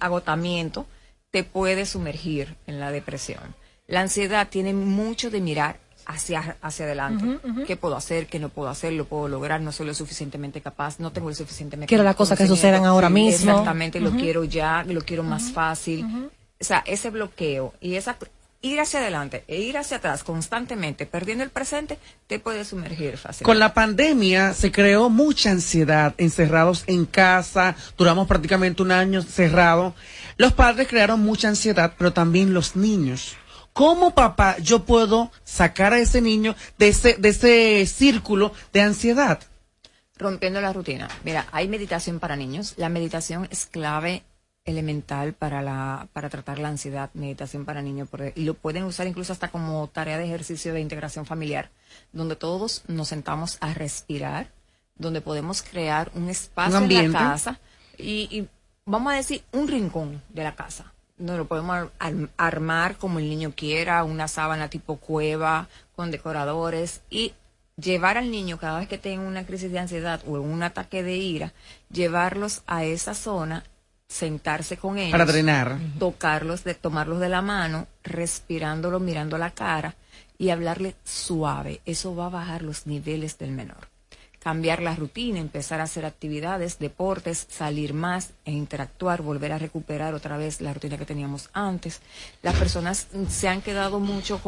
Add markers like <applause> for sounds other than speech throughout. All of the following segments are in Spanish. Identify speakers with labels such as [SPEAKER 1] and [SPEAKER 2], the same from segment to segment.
[SPEAKER 1] agotamiento te puede sumergir en la depresión. La ansiedad tiene mucho de mirar hacia, hacia adelante. ¿Qué puedo hacer? ¿Qué no puedo hacer? ¿Lo puedo lograr? ¿No soy lo suficientemente capaz? ¿No tengo el suficiente
[SPEAKER 2] Quiero las cosas que sucedan ahora mismo.
[SPEAKER 1] Exactamente, lo quiero ya, lo quiero más fácil. O sea, ese bloqueo y esa ir hacia adelante e ir hacia atrás constantemente, perdiendo el presente, te puede sumergir fácilmente.
[SPEAKER 3] Con la pandemia se creó mucha ansiedad, encerrados en casa, duramos prácticamente un año cerrado. Los padres crearon mucha ansiedad, pero también los niños. ¿Cómo papá yo puedo sacar a ese niño de ese, de ese círculo de ansiedad?
[SPEAKER 1] Rompiendo la rutina. Mira, hay meditación para niños. La meditación es clave elemental para la para tratar la ansiedad, meditación para niños y lo pueden usar incluso hasta como tarea de ejercicio de integración familiar, donde todos nos sentamos a respirar, donde podemos crear un espacio en la casa y, y, vamos a decir un rincón de la casa no lo podemos armar como el niño quiera, una sábana tipo cueva con decoradores y llevar al niño cada vez que tenga una crisis de ansiedad o un ataque de ira, llevarlos a esa zona, sentarse con ellos,
[SPEAKER 3] para drenar,
[SPEAKER 1] tocarlos, de tomarlos de la mano, respirándolo, mirando la cara y hablarle suave. Eso va a bajar los niveles del menor cambiar la rutina, empezar a hacer actividades, deportes, salir más e interactuar, volver a recuperar otra vez la rutina que teníamos antes. Las personas se han quedado mucho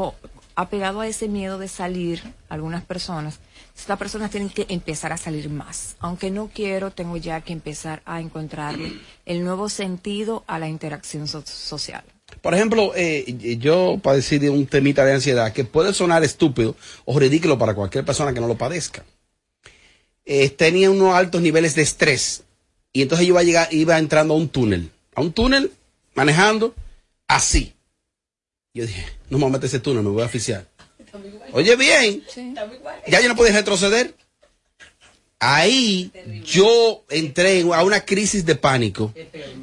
[SPEAKER 1] apegado a ese miedo de salir, algunas personas. Estas personas tienen que empezar a salir más. Aunque no quiero, tengo ya que empezar a encontrarle el nuevo sentido a la interacción social.
[SPEAKER 4] Por ejemplo, eh, yo padecí de un temita de ansiedad que puede sonar estúpido o ridículo para cualquier persona que no lo padezca eh, tenía unos altos niveles de estrés. Y entonces yo iba, a llegar, iba entrando a un túnel. A un túnel, manejando, así. Yo dije, no me voy a meter ese túnel, me voy a oficiar. Oye, bien. Ya yo no podía retroceder. Ahí yo entré a una crisis de pánico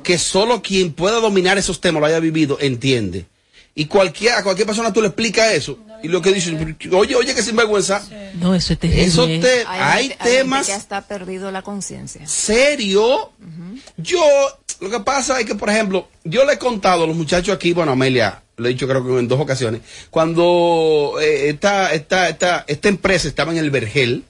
[SPEAKER 4] que solo quien pueda dominar esos temas, lo haya vivido, entiende. Y cualquier, a cualquier persona tú le explicas eso. Y lo que dice, oye, oye, que sinvergüenza.
[SPEAKER 2] No, eso es terrible.
[SPEAKER 4] Eso te, hay, temas.
[SPEAKER 1] que ya está perdido la conciencia.
[SPEAKER 4] ¿Serio? Yo, lo que pasa es que, por ejemplo, yo le he contado a los muchachos aquí, bueno, Amelia, lo he dicho creo que en dos ocasiones, cuando eh, esta, esta, esta, esta empresa estaba en el Vergel,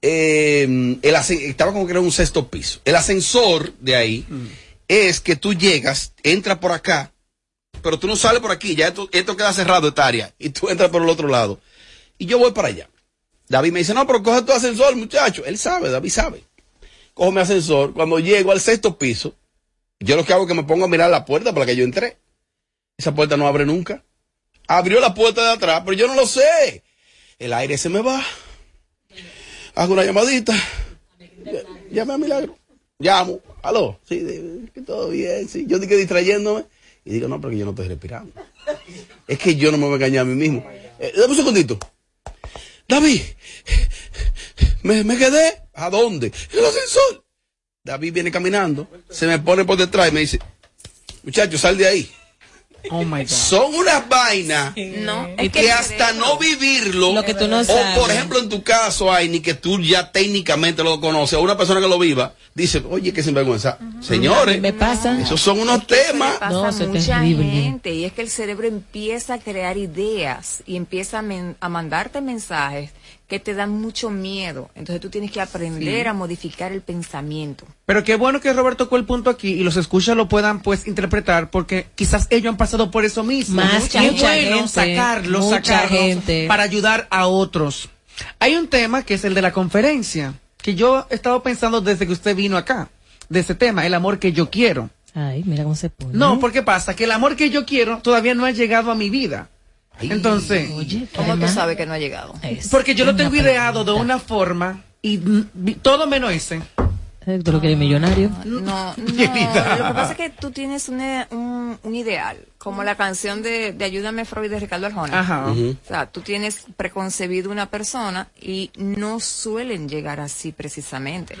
[SPEAKER 4] eh, el estaba como que era un sexto piso. El ascensor de ahí mm. es que tú llegas, entras por acá, pero tú no sales por aquí, ya esto, queda cerrado esta área, y tú entras por el otro lado. Y yo voy para allá. David me dice, no, pero coge tu ascensor, muchacho. Él sabe, David sabe. Cojo mi ascensor. Cuando llego al sexto piso, yo lo que hago es que me pongo a mirar la puerta para que yo entré. Esa puerta no abre nunca. Abrió la puerta de atrás, pero yo no lo sé. El aire se me va. Hago una llamadita. Llame a Milagro. Llamo. Aló. Sí, todo bien. Sí. Yo dije distrayéndome. Y digo, no, porque yo no estoy respirando. Es que yo no me voy a engañar a mí mismo. Eh, dame un segundito. David, me, me quedé. ¿A dónde? En el ascensor. David viene caminando, se me pone por detrás y me dice, muchacho, sal de ahí.
[SPEAKER 3] Oh my God.
[SPEAKER 4] Son unas vainas
[SPEAKER 1] no,
[SPEAKER 4] que, hasta no vivirlo,
[SPEAKER 2] lo que tú no
[SPEAKER 4] o por ejemplo en tu caso hay ni que tú ya técnicamente lo conoces, o una persona que lo viva, dice, oye, qué sinvergüenza. Señores,
[SPEAKER 2] me pasa.
[SPEAKER 4] Esos son unos temas.
[SPEAKER 1] no, mucha gente y es que el cerebro empieza a crear ideas y empieza a mandarte mensajes que te dan mucho miedo. Entonces tú tienes que aprender a modificar el pensamiento.
[SPEAKER 3] Pero qué bueno que Roberto tocó el punto aquí y los escuchas lo puedan pues interpretar porque quizás ellos han pasado por eso mismo.
[SPEAKER 2] Más
[SPEAKER 3] mucha, bueno sacarlos, para ayudar a otros. Hay un tema que es el de la conferencia, que yo he estado pensando desde que usted vino acá, de ese tema, el amor que yo quiero.
[SPEAKER 2] Ay, mira cómo se pone.
[SPEAKER 3] No, porque pasa que el amor que yo quiero todavía no ha llegado a mi vida. Entonces,
[SPEAKER 1] ¿cómo tú sabes que no ha llegado?
[SPEAKER 3] porque yo lo tengo ideado de una forma y todo menos ese.
[SPEAKER 2] ¿Tú lo que millonario?
[SPEAKER 1] No, no, <laughs> Lo que pasa es que tú tienes un, ideal, como la canción de, Ayúdame Freud de Ricardo Arjona.
[SPEAKER 3] Ajá. O
[SPEAKER 1] sea, tú tienes preconcebido una persona y no suelen llegar así precisamente.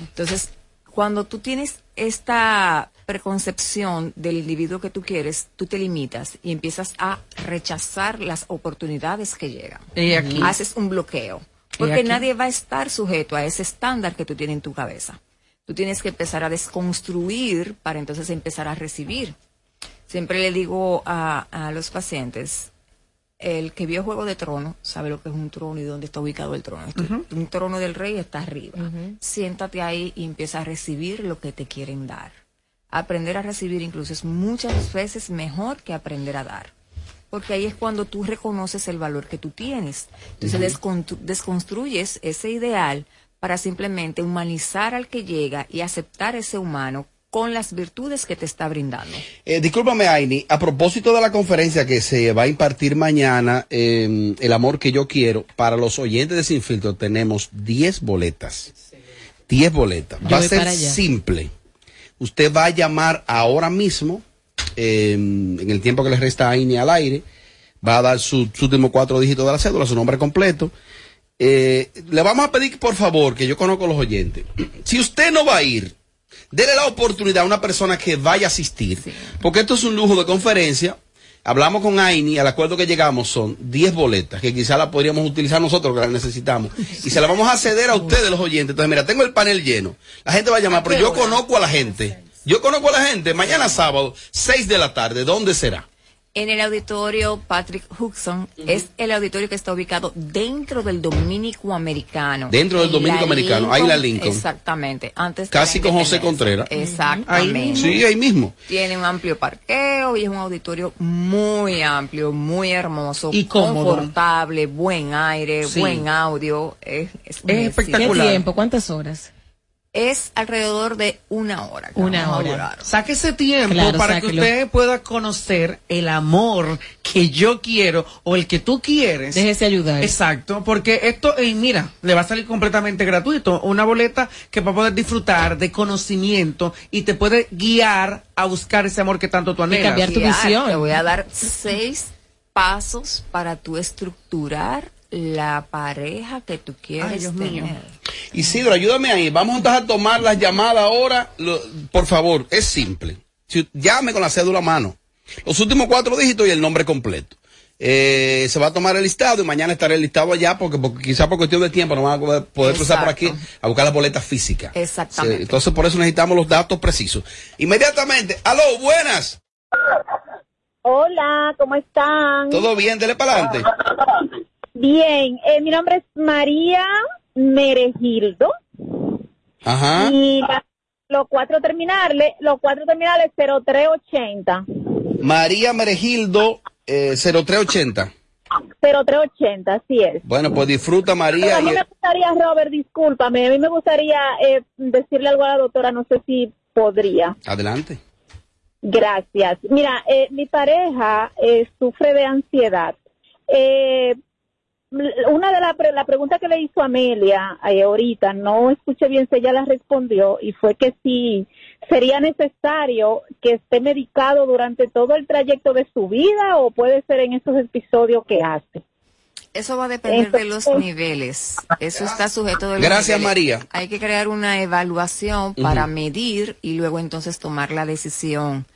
[SPEAKER 1] Entonces, cuando tú tienes esta preconcepción del individuo que tú quieres, tú te limitas y empiezas a rechazar las oportunidades que llegan.
[SPEAKER 3] Y aquí.
[SPEAKER 1] Haces un bloqueo. Porque nadie va a estar sujeto a ese estándar que tú tienes en tu cabeza. Tú tienes que empezar a desconstruir para entonces empezar a recibir. Siempre le digo a, a los pacientes, el que vio Juego de Tronos sabe lo que es un trono y dónde está ubicado el trono. Un trono del rey está arriba. Siéntate ahí y empieza a recibir lo que te quieren dar. Aprender a recibir incluso es muchas veces mejor que aprender a dar. Porque ahí es cuando tú reconoces el valor que tú tienes. Entonces desconstruyes ese ideal para simplemente humanizar al que llega y aceptar ese humano con las virtudes que te está brindando.
[SPEAKER 4] Eh, discúlpame, Aini, a propósito de la conferencia que se va a impartir mañana, eh, El amor que yo quiero, para los oyentes de Sin Filtro tenemos 10 boletas. 10 boletas.
[SPEAKER 2] Yo
[SPEAKER 4] Va a ser simple. Usted va a llamar ahora mismo, eh, en el tiempo que le resta a Aini al aire, va a dar su- sus últimos cuatro dígitos de la cédula, su nombre completo. Eh, le vamos a pedir, por favor, que yo conozco a los oyentes. <clears throat> Si usted no va a ir, Dele la oportunidad a una persona que vaya a asistir, porque esto es un lujo de conferencia. Hablamos con Aini, al acuerdo que llegamos son 10 boletas, que quizá las podríamos utilizar nosotros, que las necesitamos, y se las vamos a ceder a ustedes, los oyentes. Entonces, mira, tengo el panel lleno. La gente va a llamar, pero yo conozco a la gente. Yo conozco a la gente. Mañana sábado, 6 de la tarde, ¿dónde será?
[SPEAKER 1] En el auditorio Patrick Hudson es el auditorio que está ubicado dentro del Dominico Americano.
[SPEAKER 4] Dentro del Dominico Americano, ahí la Lincoln.
[SPEAKER 1] Exactamente. Antes
[SPEAKER 4] Casi con José. Contreras.
[SPEAKER 1] Exactamente.
[SPEAKER 4] Sí, ahí mismo.
[SPEAKER 1] Tiene un amplio parqueo y es un auditorio muy amplio, muy hermoso,
[SPEAKER 3] Y cómodo.
[SPEAKER 1] confortable, buen aire,
[SPEAKER 3] Sí.
[SPEAKER 1] buen audio. Es,
[SPEAKER 3] espectacular.
[SPEAKER 2] ¿Qué tiempo? ¿Cuántas horas?
[SPEAKER 1] Es alrededor de una hora.
[SPEAKER 2] Una hora.
[SPEAKER 3] Saque ese tiempo
[SPEAKER 2] Claro,
[SPEAKER 3] para
[SPEAKER 2] sáquelo.
[SPEAKER 3] que usted pueda conocer el amor que yo quiero o el que tú quieres.
[SPEAKER 2] Déjese ayudar.
[SPEAKER 3] Exacto, porque esto, eh, mira, le va a salir completamente gratuito. Una boleta que va a poder disfrutar de conocimiento y te puede guiar a buscar ese amor que tanto tú anhelas.
[SPEAKER 2] cambiar tu
[SPEAKER 1] guiar.
[SPEAKER 2] visión.
[SPEAKER 1] Te voy a dar seis pasos para tú estructurar la pareja que tú quieres
[SPEAKER 3] Ay, Dios
[SPEAKER 1] tener.
[SPEAKER 3] mío.
[SPEAKER 4] Isidro, ayúdame ahí. Vamos entonces a tomar las llamadas ahora. Lo- por favor, es simple. Si- llame con la cédula a mano. Los últimos cuatro dígitos y el nombre completo. Eh, se va a tomar el listado y mañana estará el listado allá porque, porque quizá por cuestión de tiempo no van a poder, poder cruzar por aquí a buscar las boletas físicas.
[SPEAKER 1] Exactamente.
[SPEAKER 4] Sí, entonces por eso necesitamos los datos precisos. Inmediatamente. Aló, buenas.
[SPEAKER 5] Hola, ¿cómo están?
[SPEAKER 4] ¿Todo bien? Dele para adelante.
[SPEAKER 5] Bien, eh, mi nombre es María Meregildo
[SPEAKER 4] Ajá.
[SPEAKER 5] y la- los cuatro terminales, los cuatro terminales 0380.
[SPEAKER 4] María Meregildo, eh, 0380.
[SPEAKER 5] 0380, así es.
[SPEAKER 4] Bueno, pues disfruta
[SPEAKER 5] Pero
[SPEAKER 4] María.
[SPEAKER 5] a mí
[SPEAKER 4] y-
[SPEAKER 5] me gustaría, Robert, discúlpame, a mí me gustaría eh, decirle algo a la doctora, no sé si podría.
[SPEAKER 4] Adelante.
[SPEAKER 5] Gracias. Mira, eh, mi pareja eh, sufre de ansiedad. Eh, una de las la preguntas que le hizo Amelia eh, ahorita, no escuché bien si ella la respondió, y fue que si sería necesario que esté medicado durante todo el trayecto de su vida o puede ser en esos episodios que hace.
[SPEAKER 1] Eso va a depender de los niveles. Eso está sujeto de los
[SPEAKER 4] Gracias,
[SPEAKER 1] niveles.
[SPEAKER 4] María.
[SPEAKER 1] Hay que crear una evaluación para medir y luego entonces tomar la decisión.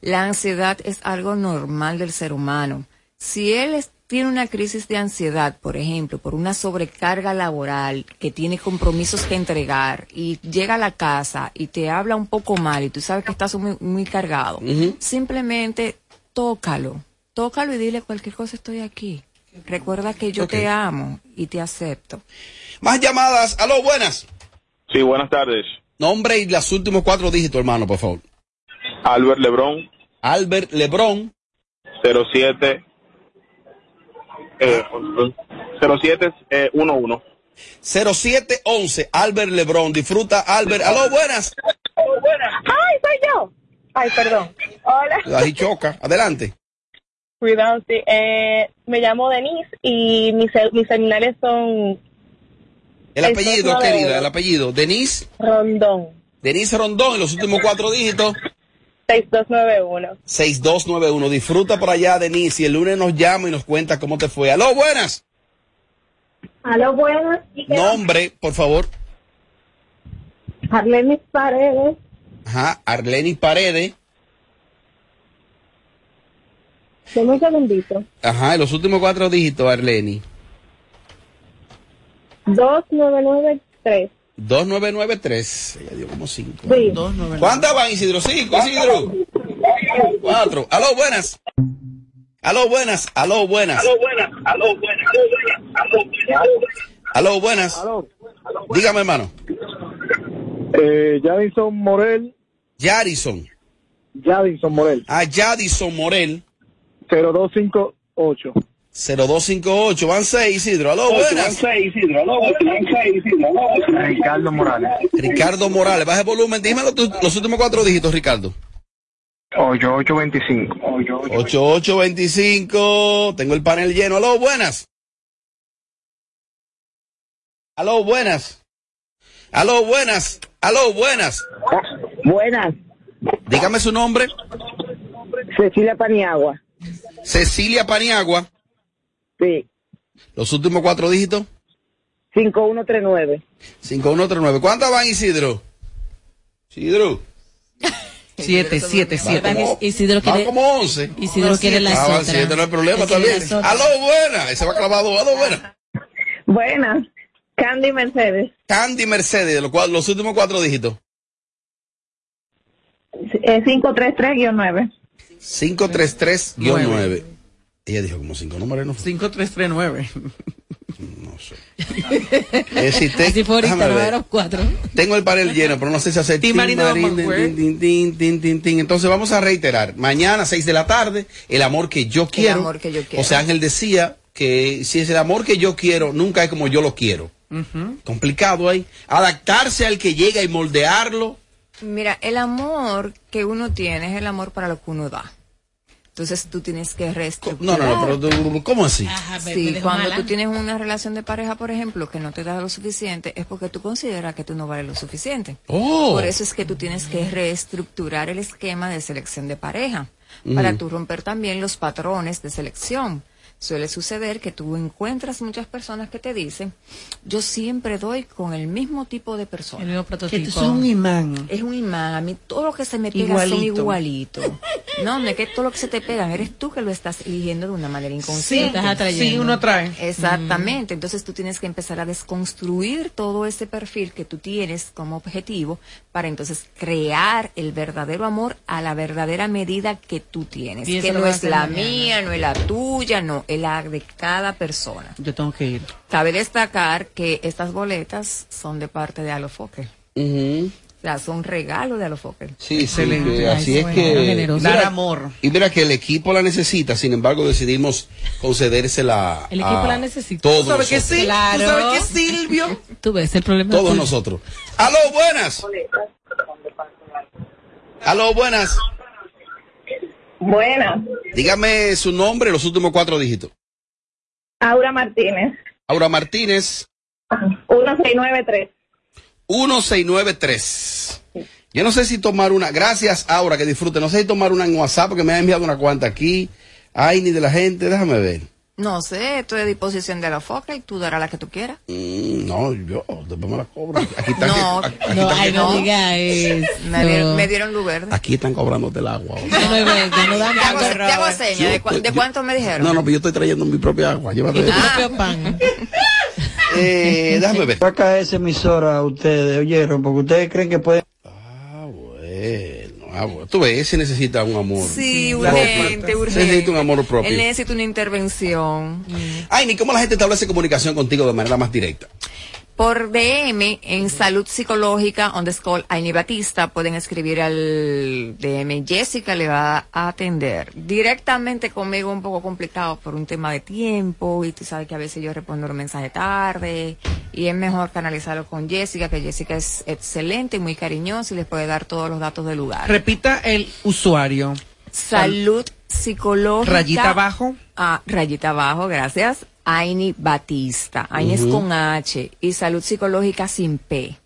[SPEAKER 1] La ansiedad es algo normal del ser humano. Si él es- tiene una crisis de ansiedad, por ejemplo, por una sobrecarga laboral, que tiene compromisos que entregar y llega a la casa y te habla un poco mal y tú sabes que estás muy, muy cargado, simplemente tócalo, tócalo y dile cualquier cosa estoy aquí. Recuerda que yo te amo y te acepto.
[SPEAKER 4] Más llamadas. Aló, buenas.
[SPEAKER 6] Sí, buenas tardes.
[SPEAKER 4] Nombre y los últimos cuatro dígitos, hermano, por favor.
[SPEAKER 6] Albert Lebrón,
[SPEAKER 4] Albert Lebrón.
[SPEAKER 6] 07 eh, 07 eh, 11.
[SPEAKER 4] 0711. Albert Lebrón. Disfruta, Albert. Aló, buenas.
[SPEAKER 5] ¡Ay, soy yo! Ay, perdón. Hola.
[SPEAKER 4] Ahí choca. Adelante.
[SPEAKER 7] Cuidado, sí. Eh, me llamo Denise y mis, mis seminarios son
[SPEAKER 4] El
[SPEAKER 7] El
[SPEAKER 4] apellido, querida, el apellido. Denise.
[SPEAKER 7] Rondón
[SPEAKER 4] Denise Rondón. Y los últimos cuatro dígitos.
[SPEAKER 7] 6291.
[SPEAKER 4] 6291. Disfruta por allá, Denise. Y el lunes nos llama y nos cuenta cómo te fue. Aló, buenas.
[SPEAKER 5] Aló, buenas.
[SPEAKER 4] Nombre, por favor.
[SPEAKER 5] Arlenis Paredes.
[SPEAKER 4] Ajá. Arleni Paredes.
[SPEAKER 5] Deme un segundito.
[SPEAKER 4] Ajá. Y los últimos cuatro dígitos, Arleni.
[SPEAKER 5] 2993.
[SPEAKER 4] 2993. Ella dio como cinco.
[SPEAKER 5] Sí.
[SPEAKER 3] Dos, nueve,
[SPEAKER 4] ¿Cuántas van, Isidro? Cinco, Isidro. Cuatro. Aló, buenas. Aló, buenas. Aló, buenas. Aló, buenas. Dígame, hermano.
[SPEAKER 6] Eh, Jadison Morel,
[SPEAKER 4] Yarison.
[SPEAKER 6] Jadison Morel,
[SPEAKER 4] A Yadison Morel.
[SPEAKER 6] 0258.
[SPEAKER 4] 0258. Van seis, Isidro. Aló, buenas.
[SPEAKER 6] Ricardo Morales.
[SPEAKER 4] Ricardo Morales. Baja el volumen. Dímelo tú, los últimos cuatro dígitos, Ricardo.
[SPEAKER 6] 8825.
[SPEAKER 4] 8825. Tengo el panel lleno. Aló, buenas. Aló, buenas. Aló, buenas. Aló, buenas.
[SPEAKER 5] Buenas.
[SPEAKER 4] Dígame su nombre.
[SPEAKER 5] Cecilia Paniagua.
[SPEAKER 4] Cecilia Paniagua.
[SPEAKER 5] Sí.
[SPEAKER 4] Los últimos cuatro dígitos.
[SPEAKER 5] 5139.
[SPEAKER 4] 5139. ¿Cuántas van, Isidro? Isidro. <laughs>
[SPEAKER 3] Siete, siete, siete.
[SPEAKER 2] Isidro
[SPEAKER 4] van
[SPEAKER 2] quiere-
[SPEAKER 4] como 11.
[SPEAKER 2] Isidro quiere las
[SPEAKER 4] Ah, van siete, no hay problema,
[SPEAKER 2] las otras.
[SPEAKER 4] Aló, buena. Ese va clavado. Aló, buena.
[SPEAKER 5] Buenas. Candy Mercedes.
[SPEAKER 4] Candy Mercedes, de los, los últimos cuatro dígitos.
[SPEAKER 5] Eh, 533-9.
[SPEAKER 4] 533-9. Ella dijo como cinco números, ¿no? fue?
[SPEAKER 3] 5339.
[SPEAKER 4] No sé. Eh, si te-
[SPEAKER 2] Así fue ahorita, no eran cuatro.
[SPEAKER 4] Tengo el panel lleno, pero no sé si hacer
[SPEAKER 3] marín, mancuer.
[SPEAKER 4] tin. Entonces vamos a reiterar. Mañana, 6 de la tarde, el amor que yo quiero.
[SPEAKER 1] amor que yo quiero.
[SPEAKER 4] José Ángel decía que si es el amor que yo quiero, nunca es como yo lo quiero. Complicado ahí. Adaptarse al que llega y moldearlo.
[SPEAKER 1] Mira, el amor que uno tiene es el amor para lo que uno da. Entonces tú tienes que
[SPEAKER 4] No,
[SPEAKER 1] reestructurar.
[SPEAKER 4] no, no, pero tú- ¿cómo así?
[SPEAKER 2] Ajá,
[SPEAKER 1] Sí, cuando
[SPEAKER 2] mala.
[SPEAKER 1] tú tienes una relación de pareja, por ejemplo, que no te da lo suficiente, es porque tú consideras que tú no vales lo suficiente.
[SPEAKER 4] Oh.
[SPEAKER 1] Por eso es que tú tienes que reestructurar el esquema de selección de pareja, para tú romper también los patrones de selección. Suele suceder que tú encuentras muchas personas que te dicen, yo siempre doy con el mismo tipo de
[SPEAKER 2] El
[SPEAKER 1] persona.
[SPEAKER 2] mismo
[SPEAKER 3] Que
[SPEAKER 2] prototipo.
[SPEAKER 3] tú eres un imán.
[SPEAKER 1] Es un imán, a mí todo lo que se me pega son
[SPEAKER 3] Igualito.
[SPEAKER 1] igualitos. No, no es que todo lo que se te pegan, eres tú que lo estás eligiendo de una manera
[SPEAKER 2] Sí,
[SPEAKER 1] inconsciente.
[SPEAKER 2] estás atrayendo.
[SPEAKER 3] Sí, uno atrae.
[SPEAKER 1] Exactamente, entonces tú tienes que empezar a desconstruir todo ese perfil que tú tienes como objetivo para entonces crear el verdadero amor a la verdadera medida que tú tienes, que no es la
[SPEAKER 2] mañana.
[SPEAKER 1] mía, no es la tuya, no, la de cada persona.
[SPEAKER 3] Yo tengo que ir.
[SPEAKER 1] Cabe destacar que estas boletas son de parte de Alofoque,
[SPEAKER 4] Ujú.
[SPEAKER 1] o sea, son regalos de Alofoque.
[SPEAKER 4] Sí,
[SPEAKER 3] Excelente.
[SPEAKER 4] sí, que así es que...
[SPEAKER 3] Dar amor.
[SPEAKER 4] Y mira que el equipo la necesita, sin embargo decidimos concedérsela
[SPEAKER 2] El equipo
[SPEAKER 4] a
[SPEAKER 2] la necesita.
[SPEAKER 4] Todos
[SPEAKER 3] ¿Tú sabes que
[SPEAKER 4] nosotros.
[SPEAKER 3] sí?
[SPEAKER 2] Claro.
[SPEAKER 3] ¿Tú sabes que Silvio? <laughs>
[SPEAKER 2] Tú ves el problema.
[SPEAKER 4] Todos nosotros. Aló, buenas. Aló, buenas.
[SPEAKER 5] Buenas.
[SPEAKER 4] Dígame su nombre, los últimos cuatro dígitos.
[SPEAKER 5] Aura Martínez.
[SPEAKER 4] Aura Martínez,
[SPEAKER 5] 1693.
[SPEAKER 4] 1693. Yo no sé si tomar una, gracias Aura, que disfrute, no sé si tomar una en WhatsApp porque me ha enviado una cuanta aquí. Ay, ni de la gente, déjame ver.
[SPEAKER 1] No sé, estoy a disposición de Alofoque y tú darás la que tú quieras.
[SPEAKER 4] Mm, no, yo, después me la cobro. Aquí están,
[SPEAKER 1] No,
[SPEAKER 4] aquí, aquí
[SPEAKER 2] No,
[SPEAKER 4] están-
[SPEAKER 2] ay, no
[SPEAKER 1] no.
[SPEAKER 2] diga eso.
[SPEAKER 1] Me dieron, me dieron luz verde.
[SPEAKER 4] aquí están cobrando del agua.
[SPEAKER 2] no, ya no dan
[SPEAKER 1] Te hago, te señas. ¿De, cua- de
[SPEAKER 4] Yo-
[SPEAKER 1] cuánto me dijeron?
[SPEAKER 4] No, no, pero yo estoy trayendo mi propia agua. Llévate.
[SPEAKER 1] Ah.
[SPEAKER 2] propio pan. <laughs>
[SPEAKER 4] Eh, déjame ver.
[SPEAKER 8] Saca esa emisora a ustedes, oyeron, porque ustedes creen que pueden...
[SPEAKER 4] Ah, bueno. Ah, bueno. Tú ves, ese necesita un amor.
[SPEAKER 1] Sí, urgente, urgente.
[SPEAKER 4] Necesita un amor propio.
[SPEAKER 1] Él necesita una intervención.
[SPEAKER 4] Ay, ni cómo la gente establece comunicación contigo de manera más directa.
[SPEAKER 1] Por DM en Salud Psicológica underscore Aini Batista pueden escribir al DM. Jessica le va a atender. Directamente conmigo un poco complicado por un tema de tiempo y tú sabes que a veces yo respondo los mensajes tarde y es mejor canalizarlo con Jessica, que Jessica es excelente y muy cariñosa y les puede dar todos los datos del lugar.
[SPEAKER 3] Repita el usuario.
[SPEAKER 1] Salud Psicológica.
[SPEAKER 3] Rayita abajo.
[SPEAKER 1] Ah, rayita abajo, gracias. Aini Batista. Aini es con H y salud psicológica sin P.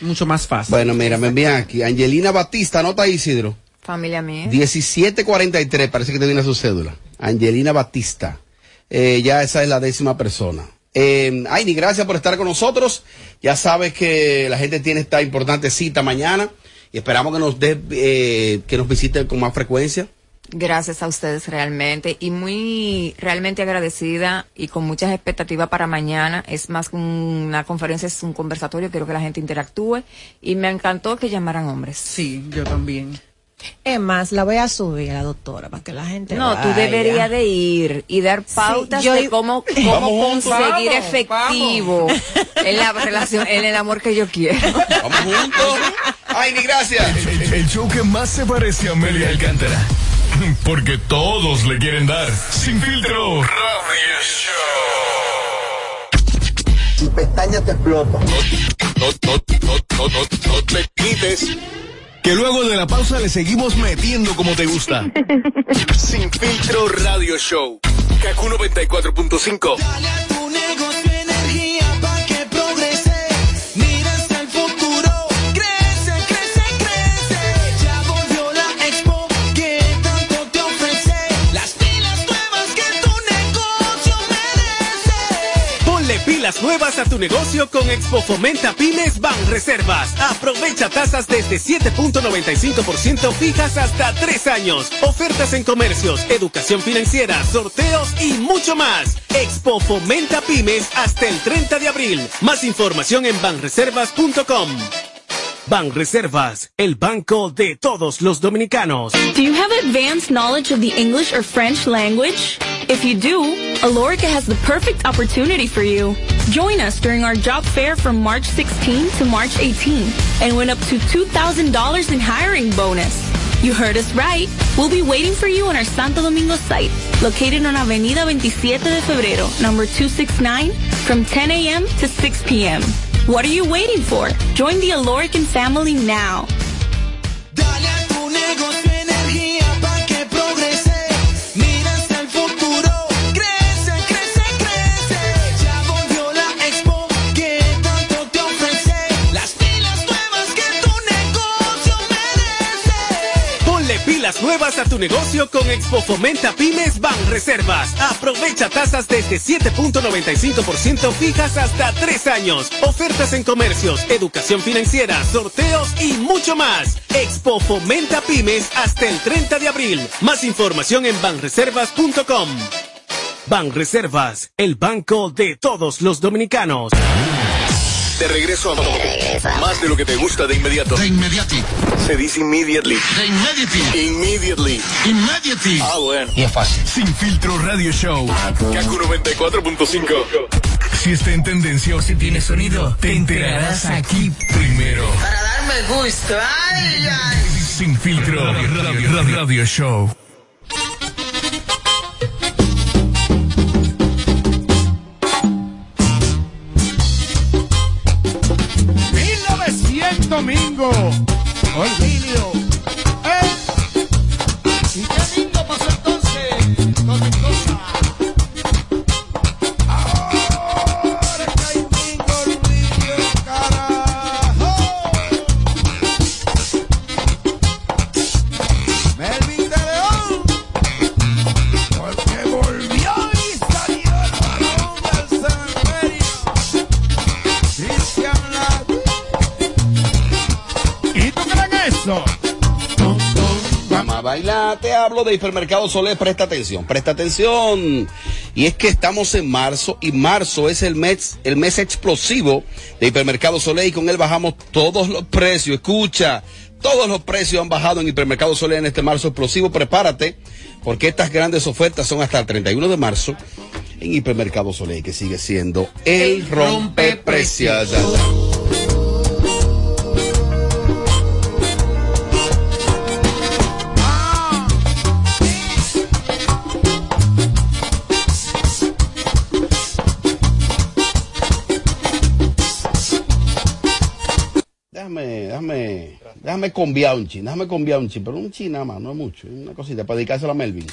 [SPEAKER 3] Mucho más fácil.
[SPEAKER 4] Bueno, mira, me envían aquí. Angelina Batista, anota ahí, Isidro.
[SPEAKER 1] Familia mía.
[SPEAKER 4] 1743, parece que te viene su cédula. Angelina Batista. Eh, ya esa es la décima persona. Eh, Aini, gracias por estar con nosotros. Ya sabes que la gente tiene esta importante cita mañana y esperamos que nos dé, eh, que nos visite con más frecuencia.
[SPEAKER 1] Gracias a ustedes realmente y muy realmente agradecida y con muchas expectativas para mañana. Es más que una conferencia, es un conversatorio, quiero que la gente interactúe y me encantó que llamaran hombres.
[SPEAKER 3] Sí, yo también.
[SPEAKER 2] Es más, la voy a subir a la doctora para que la gente
[SPEAKER 1] No, tú
[SPEAKER 2] vaya.
[SPEAKER 1] deberías de ir y dar pautas
[SPEAKER 2] yo
[SPEAKER 1] de cómo, <laughs>
[SPEAKER 3] Vamos
[SPEAKER 1] conseguir
[SPEAKER 3] vamos,
[SPEAKER 1] efectivo en la relación, en el amor que yo quiero.
[SPEAKER 4] Vamos juntos. Ay, ni gracias.
[SPEAKER 9] El, el show que más se parece a Amelia Alcántara. <clears throat> Porque todos le quieren dar. Sin filtro. Radio Show.
[SPEAKER 8] Tu pestaña te explota.
[SPEAKER 9] No, no, no, no, no, no te quites. Que luego de la pausa le seguimos metiendo como te gusta. <laughs> Sin filtro Radio Show. Kaku 94.5.
[SPEAKER 10] Dale a tu negocio Pilas nuevas
[SPEAKER 11] a tu negocio con Expo Fomenta Pymes Ban Reservas. Aprovecha tasas desde 7.95% fijas hasta 3 años. Ofertas en comercios, educación financiera, sorteos y mucho más. Expo Fomenta Pymes hasta el 30 de abril. Más información en banreservas.com. Ban Reservas, el banco de todos los dominicanos.
[SPEAKER 12] Do you have advanced knowledge of the English or French language? If you do, Alorica has the perfect opportunity for you. Join us during our job fair from March 16 to March 18 and win up to $2,000 in hiring bonus. You heard us right. We'll be waiting for you on our Santo Domingo site, located on Avenida 27 de Febrero, number 269, from 10 a.m. to 6 p.m. What are you waiting for? Join the Alorican family now.
[SPEAKER 10] Pilas nuevas
[SPEAKER 11] a tu negocio con Expo Fomenta Pymes Ban Reservas. Aprovecha tasas desde 7.95% fijas hasta 3 años. Ofertas en comercios, educación financiera, sorteos y mucho más. Expo Fomenta Pymes hasta el 30 de abril. Más información en banreservas.com. Ban Reservas, el banco de todos los dominicanos.
[SPEAKER 9] De regreso a más de lo que te gusta de inmediato. De inmediati. Se dice immediately. De immediately. Immediately. Immediately. Ah, bueno. Y es fácil. Sin filtro radio show. Kaku 94.5. Si está en tendencia o si tiene sonido, te enterarás aquí primero.
[SPEAKER 10] Para darme gusto. Ay, ay.
[SPEAKER 9] Sin filtro radio, radio, radio show.
[SPEAKER 13] Domingo.
[SPEAKER 4] Vamos a bailar, te hablo de Hipermercado Solé, presta atención, presta atención. Y es que estamos en marzo y marzo es el mes, el mes explosivo de Hipermercado Solé y con él bajamos todos los precios. Escucha, todos los precios han bajado en Hipermercado Solé en este marzo explosivo. Prepárate porque estas grandes ofertas son hasta el 31 de marzo en Hipermercado Solé que sigue siendo el rompeprecios. Déjame, déjame, conviar un chin, déjame conviar un chin, pero un chin nada más, no es mucho, una cosita para dedicárselo a Melvin.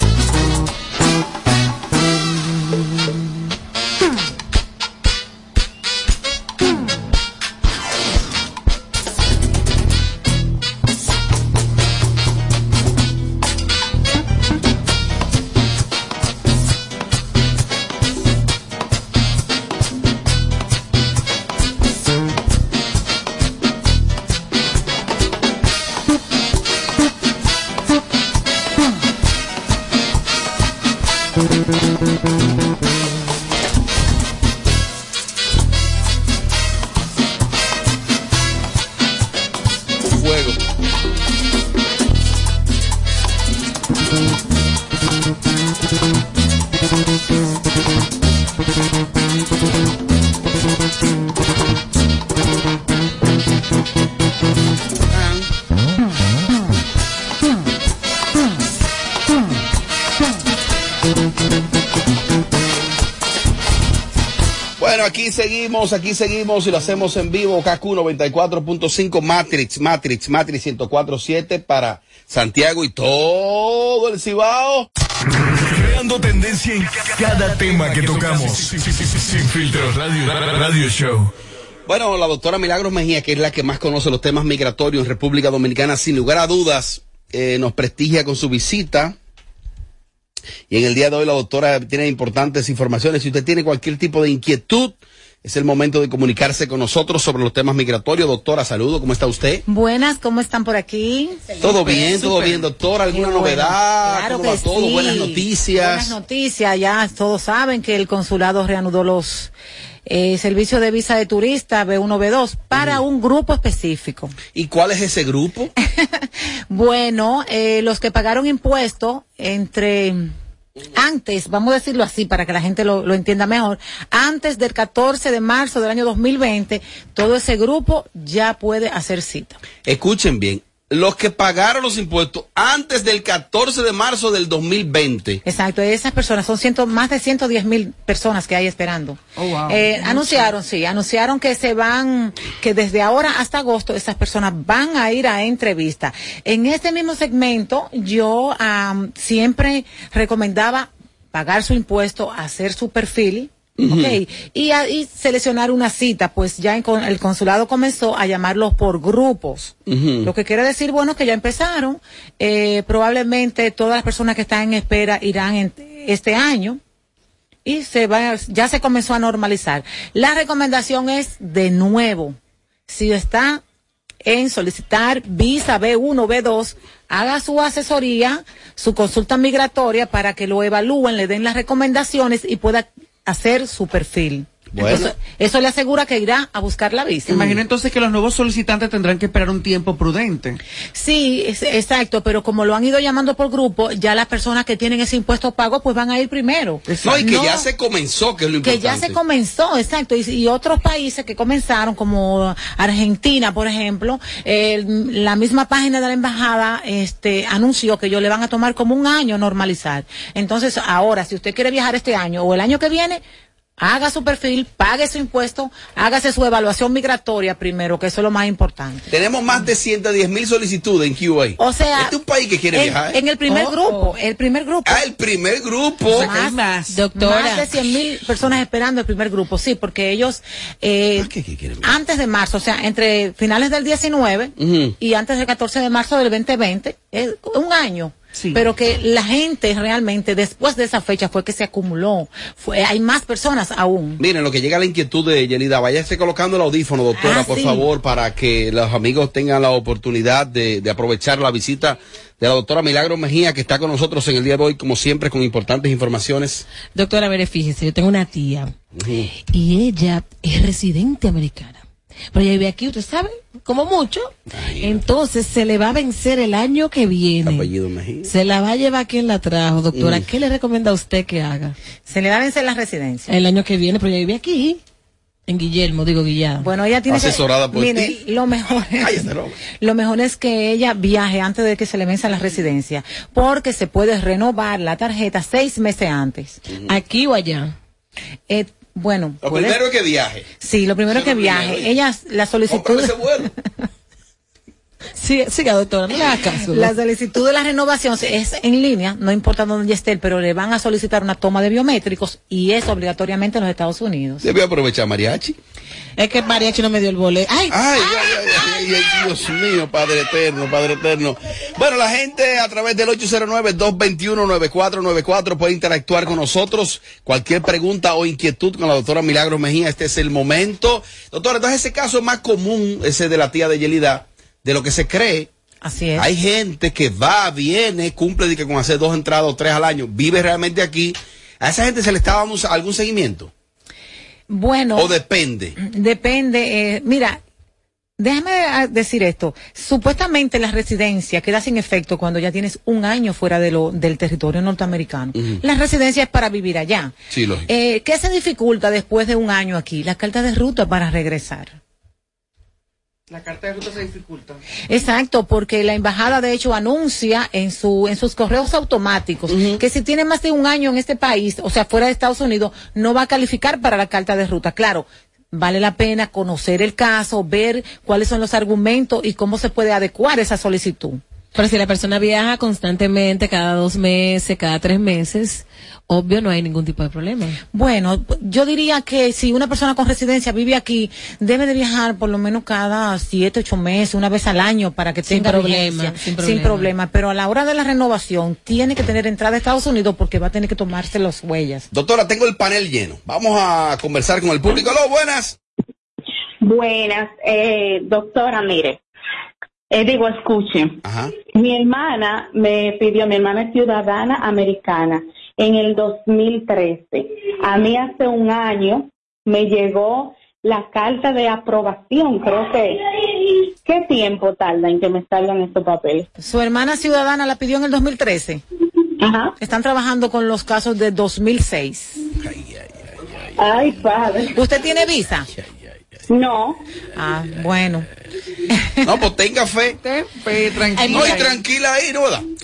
[SPEAKER 4] Bueno, aquí seguimos, aquí seguimos y lo hacemos en vivo. KQ 94.5 Matrix, Matrix, Matrix 104.7 para Santiago y todo el Cibao.
[SPEAKER 9] Creando tendencia en cada tema que tocamos. Sin, filtros, radio, radio show.
[SPEAKER 4] Bueno, la doctora Milagros Mejía, que es la que más conoce los temas migratorios en República Dominicana, sin lugar a dudas, eh, nos prestigia con su visita. Y en el día de hoy la doctora tiene importantes informaciones. Si usted tiene cualquier tipo de inquietud, es el momento de comunicarse con nosotros sobre los temas migratorios. Doctora, saludo, ¿cómo está usted?
[SPEAKER 14] Buenas, ¿cómo están por aquí?
[SPEAKER 4] Todo bien, todo bien, doctora. ¿Alguna
[SPEAKER 14] bueno.
[SPEAKER 4] novedad?
[SPEAKER 14] Claro
[SPEAKER 4] ¿Cómo va
[SPEAKER 14] que
[SPEAKER 4] todo?
[SPEAKER 14] sí.
[SPEAKER 4] Buenas
[SPEAKER 14] Buenas
[SPEAKER 4] noticias.
[SPEAKER 14] noticias, ya todos saben que el consulado reanudó los eh, servicios de visa de turista B1, B2 para un grupo específico.
[SPEAKER 4] ¿Y cuál es ese grupo? <laughs>
[SPEAKER 14] Bueno, eh, los que pagaron impuestos entre antes, vamos a decirlo así para que la gente lo, lo entienda mejor, antes del 14 de marzo del año 2020, todo ese grupo ya puede hacer cita.
[SPEAKER 4] Escuchen bien. Los que pagaron los impuestos antes del 14 de marzo del 2020.
[SPEAKER 14] Exacto, esas personas son ciento, más de 110 mil personas que hay esperando.
[SPEAKER 3] wow.
[SPEAKER 14] Eh, anunciaron, sí, anunciaron que se van, que desde ahora hasta agosto esas personas van a ir a entrevista. En este mismo segmento yo am, siempre recomendaba pagar su impuesto, hacer su perfil.
[SPEAKER 15] Ujú.
[SPEAKER 14] ok, y, y seleccionar una cita, pues ya en con- el consulado comenzó a llamarlos por grupos. Lo que quiere decir, bueno, que ya empezaron. Eh, probablemente todas las personas que están en espera irán en este año y se va, ya se comenzó a normalizar. La recomendación es de nuevo, si está en solicitar visa B1, B2, haga su asesoría, su consulta migratoria para que lo evalúen, le den las recomendaciones y pueda hacer su perfil.
[SPEAKER 3] Bueno.
[SPEAKER 14] Eso, eso le asegura que irá a buscar la visa.
[SPEAKER 3] Imagino entonces que los nuevos solicitantes tendrán que esperar un tiempo prudente.
[SPEAKER 14] Sí, es- exacto, pero como lo han ido llamando por grupo, ya las personas que tienen ese impuesto pago pues van a ir primero.
[SPEAKER 4] No, y que
[SPEAKER 14] No,
[SPEAKER 4] ya se comenzó, que es lo
[SPEAKER 14] que
[SPEAKER 4] importante.
[SPEAKER 14] ya se comenzó, exacto, y, y otros países que comenzaron, como Argentina, por ejemplo, eh, la misma página de la embajada este, anunció que ellos le van a tomar como un año normalizar. Entonces, ahora, si usted quiere viajar este año o el año que viene, haga su perfil, pague su impuesto, hágase su evaluación migratoria primero, que eso es lo más importante.
[SPEAKER 4] Tenemos más de 110 mil solicitudes en QA.
[SPEAKER 14] O sea,
[SPEAKER 4] este es un país que quiere
[SPEAKER 14] en,
[SPEAKER 4] viajar. ¿eh?
[SPEAKER 14] en el primer grupo, el primer grupo.
[SPEAKER 4] Ah, el primer grupo.
[SPEAKER 14] Más,
[SPEAKER 3] más.
[SPEAKER 14] Doctora. Más de 100 mil personas esperando el primer grupo, sí, porque ellos, eh, antes de marzo, o sea, entre finales del 19
[SPEAKER 4] Ujú.
[SPEAKER 14] y antes del 14 de marzo del 2020, es un año. Pero que la gente realmente después de esa fecha fue que se acumuló. Fue, hay más personas aún.
[SPEAKER 4] Miren, lo que llega a la inquietud de Yelida, váyase colocando el audífono, doctora,
[SPEAKER 14] Ah,
[SPEAKER 4] por
[SPEAKER 14] sí.
[SPEAKER 4] favor, para que los amigos tengan la oportunidad de, de aprovechar la visita de la doctora Milagro Mejía, que está con nosotros en el día de hoy, como siempre, con importantes informaciones.
[SPEAKER 16] Doctora, mire, fíjese, yo tengo una tía y ella es residente americana. Pero ella vive aquí, usted sabe, como mucho. Entonces se le va a vencer el año que viene.
[SPEAKER 4] Apellido Mejía.
[SPEAKER 16] Se la va a llevar quien la trajo, doctora.
[SPEAKER 14] Mm.
[SPEAKER 16] ¿Qué le recomienda a usted que haga?
[SPEAKER 14] Se le va a vencer la residencia.
[SPEAKER 16] El año que viene, pero ella vive aquí. En Guillermo, digo Guillado.
[SPEAKER 14] Bueno, ella tiene
[SPEAKER 16] Asesorada
[SPEAKER 14] que,
[SPEAKER 16] por
[SPEAKER 14] mire,
[SPEAKER 16] ti.
[SPEAKER 14] lo mejor <laughs> es, lo mejor es que ella viaje antes de que se le venza la residencia, porque se puede renovar la tarjeta seis meses antes.
[SPEAKER 16] ¿Aquí o allá?
[SPEAKER 14] Eh, bueno,
[SPEAKER 4] Lo primero es que viaje.
[SPEAKER 14] sí, lo primero que
[SPEAKER 4] es lo
[SPEAKER 14] viaje. Ella, la solicitud, <laughs>
[SPEAKER 16] Sí, siga, doctora, no le haga caso. ¿no?
[SPEAKER 14] la solicitud de la renovación es en línea, no importa dónde esté, pero le van a solicitar una toma de biométricos y es obligatoriamente en los Estados Unidos.
[SPEAKER 4] Debe aprovechar mariachi.
[SPEAKER 16] Es que Mariachi no me dio el boleto. ¡Ay!
[SPEAKER 4] Ay, ay, ay, ay, ay, Dios mío, Padre eterno, Padre eterno. Bueno, la gente a través del 809-221-9494 puede interactuar con nosotros. Cualquier pregunta o inquietud con la doctora Milagros Mejía, este es el momento. Doctora, entonces ese caso es más común, ese de la tía de Yelida, de lo que se cree.
[SPEAKER 14] Así es.
[SPEAKER 4] Hay gente que va, viene, cumple de que con hacer dos entradas o tres al año, vive realmente aquí. ¿A esa gente se le está dando algún seguimiento?
[SPEAKER 14] Bueno.
[SPEAKER 4] ¿O depende?
[SPEAKER 14] Depende, eh, mira, déjame ah, decir esto. Supuestamente la residencia queda sin efecto cuando ya tienes un año fuera de lo, del territorio norteamericano.
[SPEAKER 4] Ujú.
[SPEAKER 14] La residencia es para vivir allá.
[SPEAKER 4] Sí, lógico.
[SPEAKER 14] Eh, ¿Qué se dificulta después de un año aquí? La carta de ruta para regresar.
[SPEAKER 3] La carta de ruta se dificulta.
[SPEAKER 14] Exacto, porque la embajada de hecho anuncia en su en sus correos automáticos que si tiene más de un año en este país, o sea, fuera de Estados Unidos, no va a calificar para la carta de ruta. Claro, vale la pena conocer el caso, ver cuáles son los argumentos y cómo se puede adecuar esa solicitud.
[SPEAKER 16] Pero si la persona viaja constantemente, cada dos meses, cada tres meses, obvio no hay ningún tipo de problema.
[SPEAKER 14] Bueno, yo diría que si una persona con residencia vive aquí, debe de viajar por lo menos cada siete, ocho meses, una vez al año para que
[SPEAKER 16] Sin
[SPEAKER 14] tenga
[SPEAKER 16] problema, sin
[SPEAKER 14] sin
[SPEAKER 16] problema.
[SPEAKER 14] problema. Pero a la hora de la renovación, tiene que tener entrada a Estados Unidos porque va a tener que tomarse las huellas.
[SPEAKER 4] Doctora, tengo el panel lleno. Vamos a conversar con el público. Aló, buenas.
[SPEAKER 15] Buenas, eh, doctora, mire, eh, digo, escuche. Mi hermana me pidió, mi hermana es ciudadana americana en el 2013. A mí hace un año me llegó la carta de aprobación, creo que. ¿Qué tiempo tarda en que me salgan estos papeles?
[SPEAKER 14] Su hermana ciudadana la pidió en el 2013. Están trabajando con los casos de 2006.
[SPEAKER 15] Ay, padre.
[SPEAKER 14] ¿Usted tiene visa?
[SPEAKER 15] No.
[SPEAKER 14] Ah, bueno.
[SPEAKER 4] No, pues tenga fe.
[SPEAKER 14] tranquila.
[SPEAKER 4] No, y tranquila ahí, ¿no?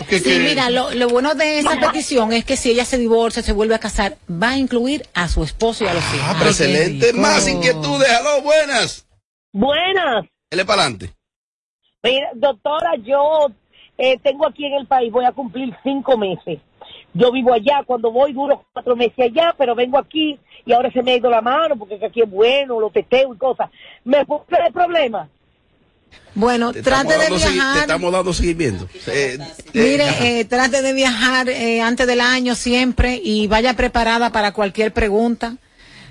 [SPEAKER 14] Sí,
[SPEAKER 4] que-
[SPEAKER 14] mira, lo, lo bueno de esa petición es que si ella se divorcia, se vuelve a casar, va a incluir a su esposo y a los hijos.
[SPEAKER 4] Ah, excelente. Más inquietudes. Aló, buenas.
[SPEAKER 17] Buenas.
[SPEAKER 4] Él para adelante.
[SPEAKER 17] Mira, doctora, yo eh, tengo aquí en el país, voy a cumplir cinco meses. Yo vivo allá, cuando voy duro cuatro meses allá, pero vengo aquí y ahora se me ha ido la mano porque aquí es bueno, lo teteo y cosas. ¿Me puede el problema?
[SPEAKER 14] Bueno,
[SPEAKER 4] Te
[SPEAKER 14] trate de
[SPEAKER 4] segui- Te
[SPEAKER 14] viajar.
[SPEAKER 4] estamos dando seguimiento. Eh, eh,
[SPEAKER 14] Mire, eh, trate de viajar eh, antes del año siempre y vaya preparada para cualquier pregunta.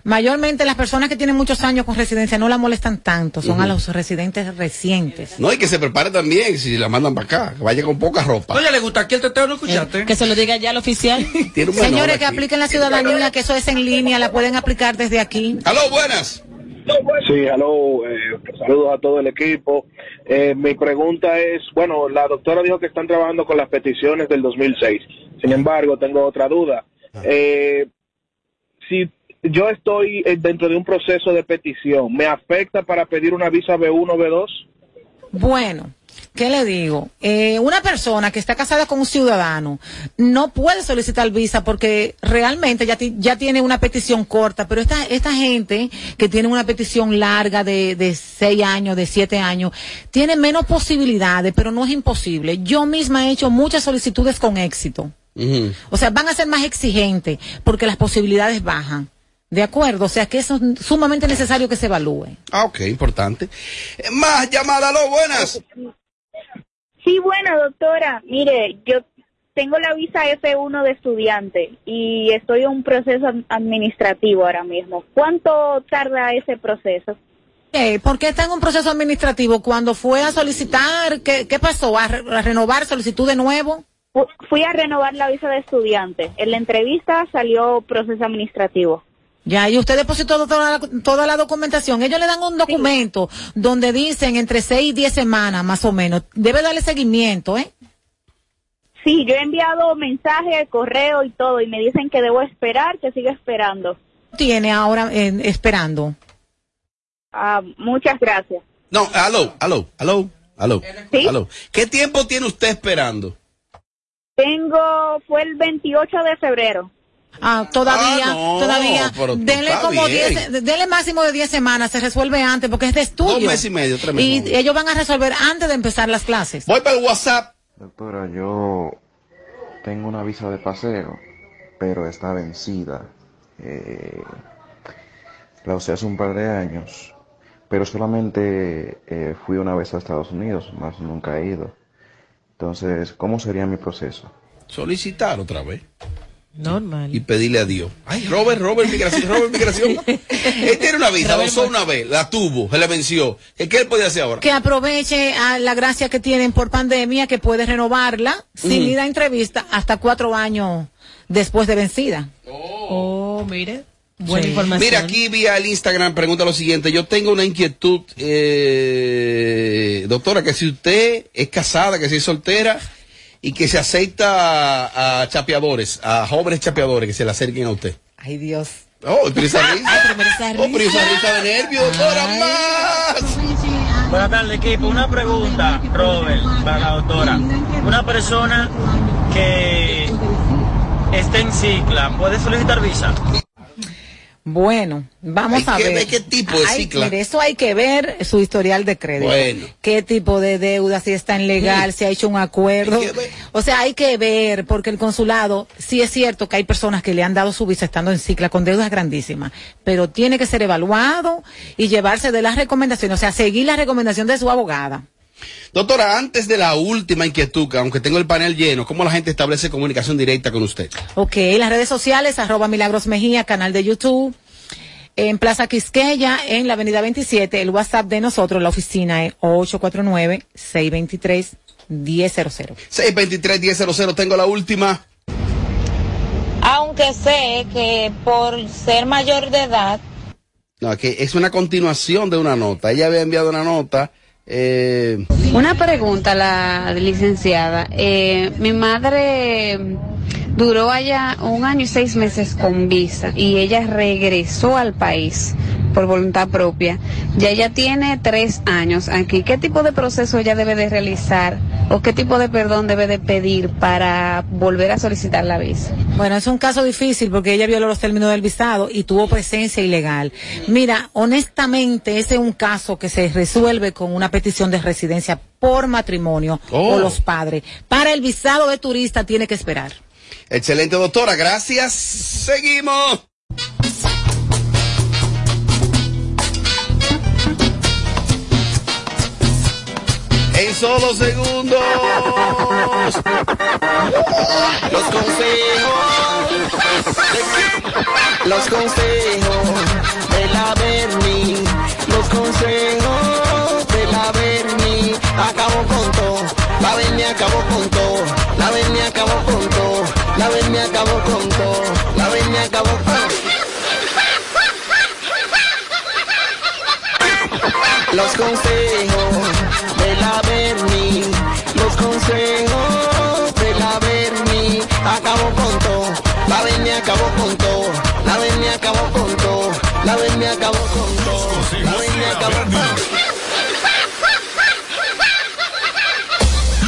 [SPEAKER 14] Mayormente las personas que tienen muchos años con residencia no la molestan tanto, son a los residentes recientes.
[SPEAKER 4] no, y que se prepare también si la mandan para acá. Que vaya con poca ropa.
[SPEAKER 3] Oye, ¿le gusta aquí el teteo? ¿No escuchaste?
[SPEAKER 16] Que se lo diga ya al oficial.
[SPEAKER 14] Señores que
[SPEAKER 4] aquí.
[SPEAKER 14] apliquen la ciudadanía, que eso es en línea, la pueden aplicar desde aquí.
[SPEAKER 4] Aló, buenas.
[SPEAKER 6] Sí, aló, eh, saludos a todo el equipo. Eh, mi pregunta es, bueno, la doctora dijo que están trabajando con las peticiones del 2006. Sin embargo, tengo otra duda. Eh, si yo estoy eh, dentro de un proceso de petición, ¿me afecta para pedir una visa B1 o B2?
[SPEAKER 14] Bueno, ¿qué le digo? Eh, una persona que está casada con un ciudadano no puede solicitar visa porque realmente ya, ti- ya tiene una petición corta, pero esta, esta gente que tiene una petición larga de, de seis años, de siete años, tiene menos posibilidades, pero no es imposible. Yo misma he hecho muchas solicitudes con éxito. O sea, van a ser más exigentes porque las posibilidades bajan. ¿De acuerdo? O sea, que eso es sumamente necesario que se evalúe.
[SPEAKER 4] Ah, ok, importante. Eh, Más llamada, aló, buenas.
[SPEAKER 5] Sí, bueno, doctora, mire, yo tengo la visa F1 de estudiante y estoy en un proceso ad- administrativo ahora mismo. ¿Cuánto tarda ese proceso?
[SPEAKER 14] Eh, ¿Por qué está en un proceso administrativo? Cuando fue a solicitar, ¿qué, qué pasó? ¿A, re- a renovar solicitud de nuevo?
[SPEAKER 5] Fu- Fui a renovar la visa de estudiante. En la entrevista salió proceso administrativo.
[SPEAKER 14] Ya, y usted depositó toda la, toda la documentación. Ellos le dan un documento donde dicen entre 6 y 10 semanas, más o menos. Debe darle seguimiento, ¿eh?
[SPEAKER 5] Sí, yo he enviado mensaje, correo y todo y me dicen que debo esperar, que siga esperando.
[SPEAKER 14] Tiene ahora eh, esperando.
[SPEAKER 5] Ah, muchas gracias.
[SPEAKER 4] No, aló, aló, aló, aló,
[SPEAKER 5] ¿Sí?
[SPEAKER 4] aló. ¿Qué tiempo tiene usted esperando?
[SPEAKER 5] Tengo, fue el 28 de febrero.
[SPEAKER 14] Ah, todavía,
[SPEAKER 4] Ah, no,
[SPEAKER 14] todavía.
[SPEAKER 4] está
[SPEAKER 14] como
[SPEAKER 4] bien.
[SPEAKER 14] 10, denle máximo de 10 semanas, se resuelve antes porque es de estudio.
[SPEAKER 4] Dos meses y medio, tres meses.
[SPEAKER 14] Y ellos van a resolver antes de empezar las clases.
[SPEAKER 4] Voy para el WhatsApp.
[SPEAKER 18] Doctora, yo tengo una visa de paseo, pero está vencida. Eh, la usé hace un par de años, pero solamente eh, fui una vez a Estados Unidos, más nunca he ido. Entonces, ¿cómo sería mi proceso?
[SPEAKER 4] Solicitar otra vez.
[SPEAKER 16] Normal.
[SPEAKER 4] Y pedirle a Dios. Ay, Robert, Robert, migración, Robert, migración. <laughs> Él tiene una visa, la usó una vez, la tuvo, se le venció. ¿Qué, qué él puede hacer ahora?
[SPEAKER 14] Que aproveche a la gracia que tienen por pandemia, que puede renovarla sin
[SPEAKER 4] Ujú.
[SPEAKER 14] ir a entrevista hasta cuatro años después de vencida.
[SPEAKER 16] Oh, mire. Buena
[SPEAKER 14] Sí.
[SPEAKER 16] información.
[SPEAKER 4] Mira, aquí vía el Instagram pregunta lo siguiente. Yo tengo una inquietud, eh, doctora, que si usted es casada, que si es soltera y que se acepta a, a chapeadores, a jóvenes chapeadores que se le acerquen a usted.
[SPEAKER 14] Ay, Dios.
[SPEAKER 4] Oh, pero esa risa. <laughs>
[SPEAKER 16] Ay, pero esa
[SPEAKER 4] Oh, pero esa
[SPEAKER 16] risa.
[SPEAKER 4] de nervio, doctora, más.
[SPEAKER 19] Buenas tardes, equipo. Una pregunta, Robert, para la doctora. Una persona que esté en cicla, ¿puede solicitar visa?
[SPEAKER 14] Bueno, vamos
[SPEAKER 4] Hay
[SPEAKER 14] a
[SPEAKER 4] que
[SPEAKER 14] ver.
[SPEAKER 4] qué tipo de
[SPEAKER 14] Hay-
[SPEAKER 4] cicla.
[SPEAKER 14] mire, eso hay que ver su historial de crédito.
[SPEAKER 4] Bueno.
[SPEAKER 14] Qué tipo de deuda, si está en legal, si ha hecho un acuerdo. O sea, hay que ver, porque el consulado, sí es cierto que hay personas que le han dado su visa estando en cicla con deudas grandísimas, pero tiene que ser evaluado y llevarse de las recomendaciones, o sea, seguir la recomendación de su abogada.
[SPEAKER 4] Doctora, antes de la última inquietud, que aunque tengo el panel lleno, ¿cómo la gente establece comunicación directa con usted?
[SPEAKER 14] Ok, las redes sociales, arroba Milagros Mejía, canal de YouTube. En Plaza Quisqueya, en la avenida 27, el WhatsApp de nosotros, la oficina es 849-623-1000.
[SPEAKER 4] 623-1000, tengo la última.
[SPEAKER 20] Aunque sé que por ser mayor de edad,
[SPEAKER 4] No, que es una continuación de una nota. Ella había enviado una nota. Eh,
[SPEAKER 21] Una pregunta, la licenciada. Eh, mi madre duró allá un año y seis meses con visa y ella regresó al país por voluntad propia. Ya ella tiene tres años aquí. ¿Qué tipo de proceso ella debe de realizar o qué tipo de perdón debe de pedir para volver a solicitar la visa?
[SPEAKER 14] Bueno, es un caso difícil porque ella violó los términos del visado y tuvo presencia ilegal. Mira, honestamente, ese es un caso que se resuelve con una petición de residencia por matrimonio
[SPEAKER 4] Oh.
[SPEAKER 14] o los padres. Para el visado de turista tiene que esperar.
[SPEAKER 4] Excelente, doctora. Gracias. Seguimos. En solo segundos.
[SPEAKER 10] Los consejos, los consejos de la Berni, los consejos de la Berni, acabó con todo, la Berni acabó con todo, la Berni acabó con todo, Berni acabó con todo, la Berni acabó con Los consejos de la Berni, los consejos de la Berni, acabó con todo, la Berni acabó con todo, la Berni acabó con todo, la Berni acabó con todo, la Berni acabó con todo.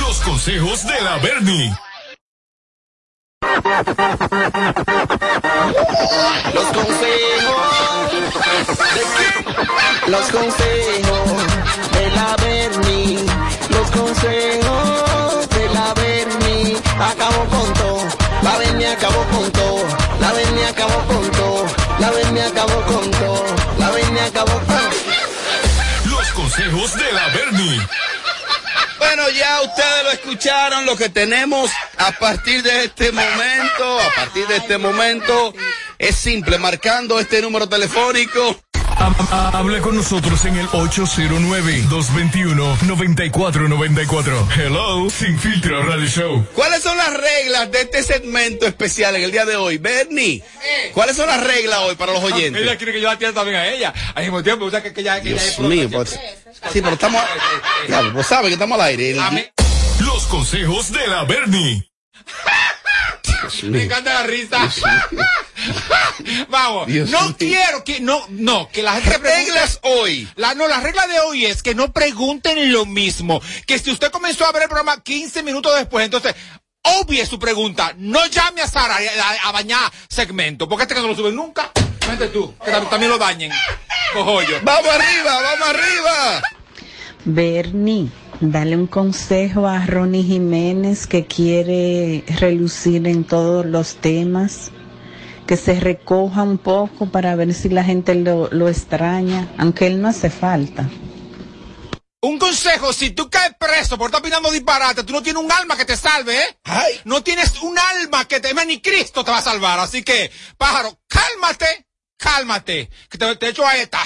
[SPEAKER 9] Los consejos de la Bernie.
[SPEAKER 10] Los consejos, de- los consejos de la Berni, los consejos de la Berni, acabó con todo, la Berni acabó con todo, la Berni acabó con todo, la Berni acabó con todo, la Berni acabó con todo.
[SPEAKER 9] Los consejos de la Bernie.
[SPEAKER 4] Bueno, ya ustedes lo escucharon, lo que tenemos a partir de este momento, a partir de este momento, es simple, marcando este número telefónico.
[SPEAKER 9] Hable con nosotros en el 809-221-9494. Hello, Sin Filtro Radio Show.
[SPEAKER 4] ¿Cuáles son las reglas de este segmento especial en el día de hoy? Bernie, ¿cuáles son las reglas hoy para los oyentes?
[SPEAKER 22] Ella quiere que yo atienda también a ella. Al mismo tiempo, o sea, que, que ella, que ella
[SPEAKER 4] Dios mío, pues, sí, pero estamos, ya, pues sabe que estamos al aire. El-
[SPEAKER 9] Los consejos de la Bernie.
[SPEAKER 22] Me encanta la risa. <laughs> Vamos,
[SPEAKER 4] Dios
[SPEAKER 22] no
[SPEAKER 4] mío.
[SPEAKER 22] quiero que no no que la gente
[SPEAKER 4] Reglas hoy.
[SPEAKER 22] La no la regla de hoy es que no pregunten lo mismo, que si usted comenzó a ver el programa 15 minutos después, entonces obvie su pregunta, no llame a Sara a, a- bañar segmento, porque este que no lo suben nunca. Vente tú, que tam- también lo dañen. Cojollo.
[SPEAKER 4] Vamos arriba, vamos arriba.
[SPEAKER 23] Bernie, dale un consejo a Ronnie Jiménez que quiere relucir en todos los temas, que se recoja un poco para ver si la gente lo, lo extraña, aunque él no hace falta.
[SPEAKER 22] Un consejo, si tú caes preso por estar opinando disparate, tú no tienes un alma que te salve, ¿eh? No tienes un alma que te... Ni Cristo te va a salvar. Así que, pájaro, cálmate, cálmate, que te, te echo a esta.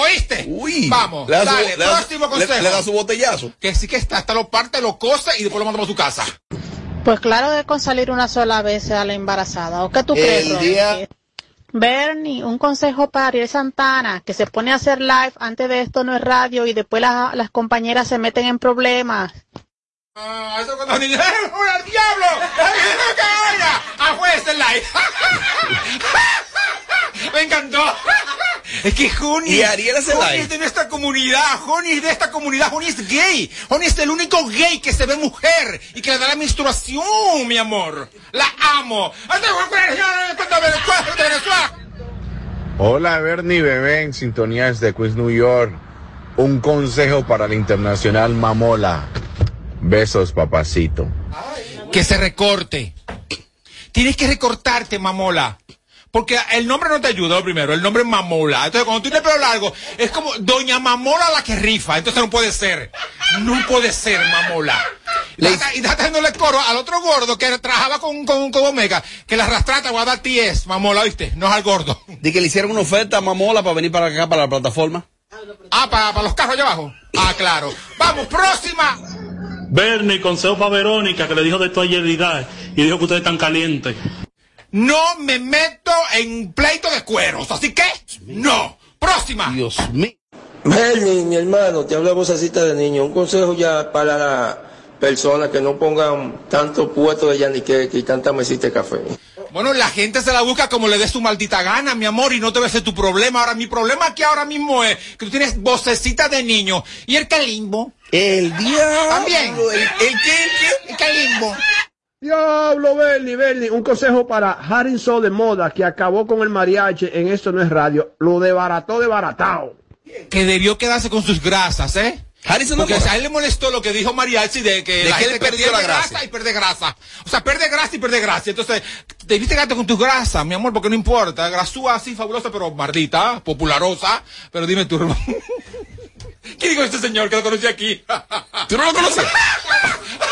[SPEAKER 22] ¿Oíste? Vamos,
[SPEAKER 4] le da su-
[SPEAKER 22] dale,
[SPEAKER 4] le da su-
[SPEAKER 22] próximo
[SPEAKER 4] le-
[SPEAKER 22] consejo.
[SPEAKER 4] le da su botellazo.
[SPEAKER 22] Que sí que está, hasta lo parte, lo cose y después lo mandamos a su casa.
[SPEAKER 24] Pues claro que con salir una sola vez a la embarazada. ¿O qué tú
[SPEAKER 22] El
[SPEAKER 24] crees?
[SPEAKER 22] Día-
[SPEAKER 24] Bernie, un consejo para Ariel Santana, que se pone a hacer live antes de esto no es radio y después las, las compañeras se meten en problemas.
[SPEAKER 22] Ah, eso cuando <laughs> ¡al diablo! ¡A juez el live! <laughs> Me encantó. Es que Joni,
[SPEAKER 4] Y
[SPEAKER 22] Joni es de nuestra comunidad, Joni es de esta comunidad, Joni es gay, Joni es el único gay que se ve mujer y que le da la menstruación, mi amor. La amo.
[SPEAKER 25] Hola, Bernie Bebé, en sintonía desde Queens, New York. Un consejo para la internacional Mamola. Besos, papacito.
[SPEAKER 22] Que se recorte. Tienes que recortarte, mamola. Porque el nombre no te ayuda, lo primero, el nombre es Mamola. Entonces, cuando tú tienes pelo largo, es como Doña Mamola la que rifa. Entonces no puede ser. No puede ser Mamola. Y está- y está haciéndole coro al otro gordo que trabajaba con, con, con Omega, que la arrastrata va a dar TS, Mamola, ¿viste? No es al gordo.
[SPEAKER 4] De que le hicieron una oferta a Mamola para venir para acá, para la plataforma.
[SPEAKER 22] Ah, para los carros allá abajo. Ah, claro. Vamos, próxima.
[SPEAKER 26] Bernie, consejo para Verónica, que le dijo de tu ayeridad y dijo que ustedes están calientes.
[SPEAKER 22] No me meto en pleito de cueros, así que no. Próxima.
[SPEAKER 4] Dios mío.
[SPEAKER 27] Bernie, mi hermano, te habla vocecita de niño. Un consejo ya para las personas que no pongan tanto puesto de yaniqueque y tanta mesita de café.
[SPEAKER 22] Bueno, la gente se la busca como le dé su maldita gana, mi amor, y no debe ser tu problema. Ahora, mi problema aquí ahora mismo es que tú tienes vocecita de niño. ¿Y el calimbo?
[SPEAKER 4] El diablo.
[SPEAKER 22] También.
[SPEAKER 4] El, el qué, el qué?
[SPEAKER 22] El calimbo.
[SPEAKER 28] Diablo, Bernie, Bernie, un consejo para Harrison de Moda que acabó con el mariachi en Esto No es Radio. Lo debarató debaratado.
[SPEAKER 22] Que debió quedarse con sus grasas, ¿eh?
[SPEAKER 4] Harrison de
[SPEAKER 22] Porque a él le molestó lo que dijo Mariachi de que
[SPEAKER 4] De
[SPEAKER 22] la
[SPEAKER 4] que él
[SPEAKER 22] gente que
[SPEAKER 4] perdió la gracia.
[SPEAKER 22] y pierde grasa. O sea, pierde grasa y pierde grasa. Entonces, debiste quedarte con tus grasas, mi amor, porque no importa. Grasúa así, fabulosa, pero mardita, popularosa. Pero dime tú, hermano. <laughs> ¿Qué dijo este señor que lo conocí aquí? <laughs>
[SPEAKER 4] ¿Tú no lo conoces? <laughs>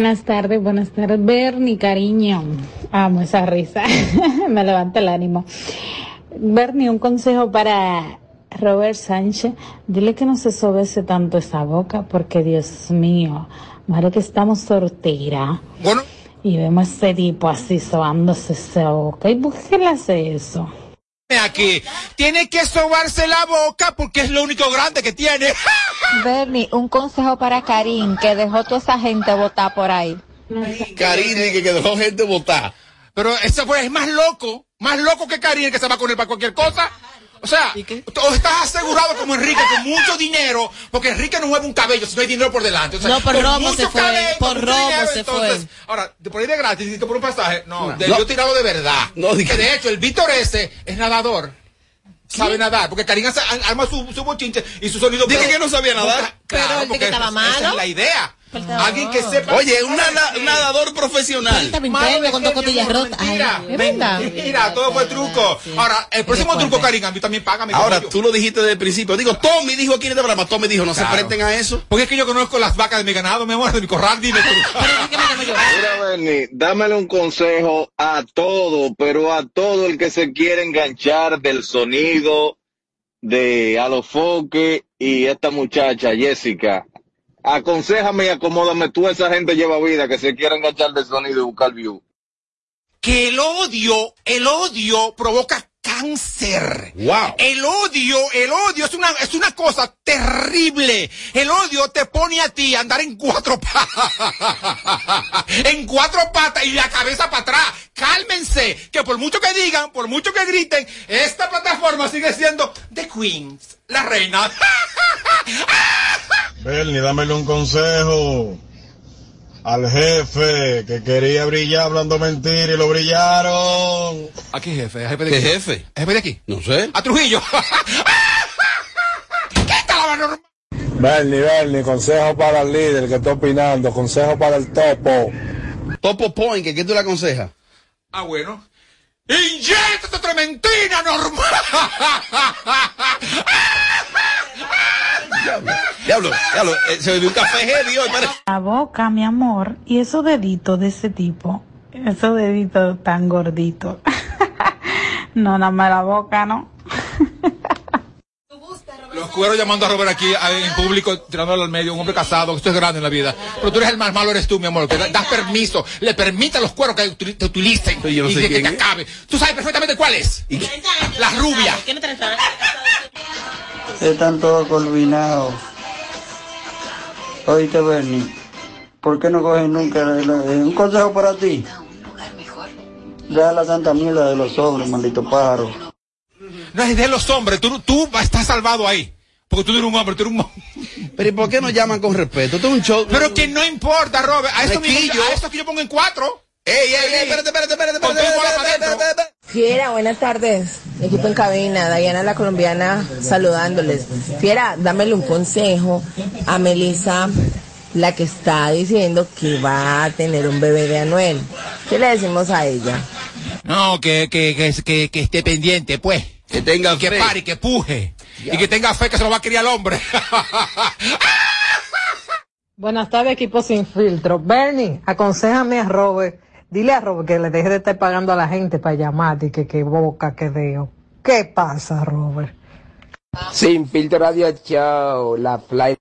[SPEAKER 29] Buenas tardes, buenas tardes, Bernie, cariño. Amo esa risa. <laughs> Me levanta el ánimo. Bernie, un consejo para Robert Sánchez. Dile que no se sobese tanto esa boca, porque Dios mío, madre que estamos sortera.
[SPEAKER 22] Bueno.
[SPEAKER 29] Y vemos a ese tipo así sobándose esa boca. ¿Y por qué le hace eso?
[SPEAKER 22] Aquí. Tiene que sobarse la boca porque es lo único grande que tiene. <laughs>
[SPEAKER 20] Bernie, un consejo para Karim, que dejó toda esa gente votar por ahí.
[SPEAKER 4] Karim, que, que dejó gente votar.
[SPEAKER 22] Pero ese fue, es más loco, más loco que Karim que se va con él para cualquier cosa. O sea, o estás asegurado como Enrique con mucho dinero, porque Enrique no mueve un cabello si no hay dinero por delante. O sea,
[SPEAKER 16] No, por robo se fue,
[SPEAKER 22] cabello,
[SPEAKER 16] por robo
[SPEAKER 22] dinero,
[SPEAKER 16] se
[SPEAKER 22] entonces, Ahora, de por ahí de gratis, y por un pasaje, no,
[SPEAKER 4] No.
[SPEAKER 22] de,
[SPEAKER 4] No.
[SPEAKER 22] yo tirado de verdad.
[SPEAKER 4] No,
[SPEAKER 22] que de hecho, el Víctor ese es nadador. Sabe nadar, porque Karim hace- arma su, su bochinche y su sonido.
[SPEAKER 4] Dije que no sabía nadar.
[SPEAKER 22] Claro,
[SPEAKER 16] Pero
[SPEAKER 22] porque
[SPEAKER 16] dice que estaba
[SPEAKER 22] esa- esa
[SPEAKER 16] malo.
[SPEAKER 22] es la idea. Alguien que sepa.
[SPEAKER 4] Oye, un nada- un nadador profesional.
[SPEAKER 22] Malo de
[SPEAKER 16] con dos. Ay,
[SPEAKER 22] Mentira, mentira, todo fue truco. Ahora, el próximo truco, Karim, a mí también págame.
[SPEAKER 4] Ahora, tú lo dijiste desde el principio. Digo, Tommy dijo aquí en este programa. Tommy dijo, no
[SPEAKER 22] Claro.
[SPEAKER 4] se prenden a eso.
[SPEAKER 22] Porque es que yo conozco las vacas de mi ganado, mi amor, de mi corral, dime tú. <laughs>
[SPEAKER 30] Mira, Bernie, dámele un consejo a todo, pero a todo el que se quiere enganchar del sonido de Alofoque y esta muchacha, Jessica. Aconsejame y acomódame tú, esa gente lleva vida que se quiere enganchar del sonido y buscar view.
[SPEAKER 22] que el odio, el odio provoca cáncer.
[SPEAKER 4] Wow.
[SPEAKER 22] El odio, el odio es una, es una cosa terrible. El odio te pone a ti a andar en cuatro <laughs> patas. en cuatro patas y la cabeza para atrás. Cálmense, que por mucho que digan, por mucho que griten, esta plataforma sigue siendo The Queens, la reina. <laughs>
[SPEAKER 25] Bernie, dámele un consejo al jefe que quería brillar hablando mentira y lo brillaron.
[SPEAKER 22] ¿A qué jefe? ¿Jefe de
[SPEAKER 4] ¿Qué
[SPEAKER 22] aquí?
[SPEAKER 4] jefe?
[SPEAKER 22] ¿Jefe de aquí?
[SPEAKER 4] No sé.
[SPEAKER 22] A Trujillo. <laughs> ¿Qué tal la normal?
[SPEAKER 25] Bernie, Bernie, consejo para el líder que está opinando, consejo para el topo.
[SPEAKER 4] Topo Point, ¿qué, tú le aconsejas?
[SPEAKER 22] Ah, bueno. ¡Inyectate trementina normal! <laughs>
[SPEAKER 4] Diablo, diablo, eh, se bebió un café heavy hoy, parece.
[SPEAKER 29] La boca, mi amor, y esos deditos de ese tipo, esos deditos tan gorditos. <laughs> no, nada más la boca, ¿no?
[SPEAKER 22] Los cueros llamando a Robert aquí en público, tirándolo al medio, un hombre casado, esto es grande en la vida. Pero tú eres el más malo, eres tú, mi amor, que da- das permiso, le permite a los cueros que te utilicen
[SPEAKER 4] yo no
[SPEAKER 22] y
[SPEAKER 4] sé
[SPEAKER 22] que
[SPEAKER 4] quién
[SPEAKER 22] te
[SPEAKER 4] es.
[SPEAKER 22] acabe. Tú sabes perfectamente cuál es. La rubia.
[SPEAKER 27] Están todos combinados. Oíste, Bernie, ¿por qué no cogen nunca un consejo para ti? Deja la santa mierda de los sobres, maldito pájaro.
[SPEAKER 22] No es de los hombres. Tú, tú estás salvado ahí. Porque tú no eres un hombre, tú eres un
[SPEAKER 4] Pero ¿y por qué nos llaman con respeto? Es un show.
[SPEAKER 22] Pero que no importa, Robert. A esto, mismo- a esto que yo pongo en cuatro.
[SPEAKER 4] ¡Ey, ey, ey! Espérate, espérate, espérate, espérate.
[SPEAKER 31] Fiera, buenas tardes. Equipo en cabina, Diana la colombiana saludándoles. Fiera, dámele un consejo a Melissa, la que está diciendo que va a tener un bebé de Anuel. ¿Qué le decimos a ella?
[SPEAKER 22] No, que, que, que, que, que esté pendiente, pues.
[SPEAKER 4] Que tenga
[SPEAKER 22] Que
[SPEAKER 4] fe.
[SPEAKER 22] pare, que puje. Y que tenga fe que se lo va a criar el hombre.
[SPEAKER 32] Buenas tardes, equipo sin filtro. Bernie, aconsejame a Robert. Dile a Robert que le deje de estar pagando a la gente para llamar y que qué boca que deo. ¿Qué pasa, Robert?
[SPEAKER 33] Sin filtro radio show, la fly.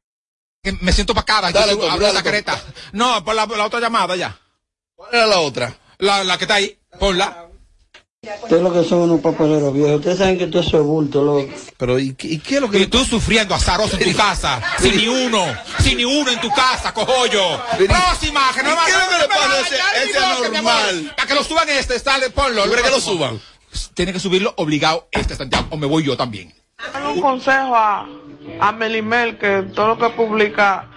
[SPEAKER 22] Que Me siento hablo de
[SPEAKER 4] dale,
[SPEAKER 22] esa careta. No, por la, la otra llamada ya.
[SPEAKER 4] ¿Cuál era la otra?
[SPEAKER 22] La, la que está ahí. Ponla.
[SPEAKER 34] Ustedes lo que son unos papeleros viejos. Ustedes saben que todo eso es bulto, loco.
[SPEAKER 4] Pero ¿y, qué- y qué es lo que
[SPEAKER 22] Y tú sufriendo azaroso en tu casa. sin ni uno. Sin ni uno en tu casa, cojollo. Próxima, que no
[SPEAKER 4] ¿Y
[SPEAKER 22] va
[SPEAKER 4] qué es lo que le pasa a ese- anormal?
[SPEAKER 22] Para que lo suban este, sale, ponlo.
[SPEAKER 4] ¿Tú crees que lo suban?
[SPEAKER 22] Tiene que subirlo obligado este Santiago, o me voy yo también.
[SPEAKER 35] Un consejo a, a Melimel que todo lo que publica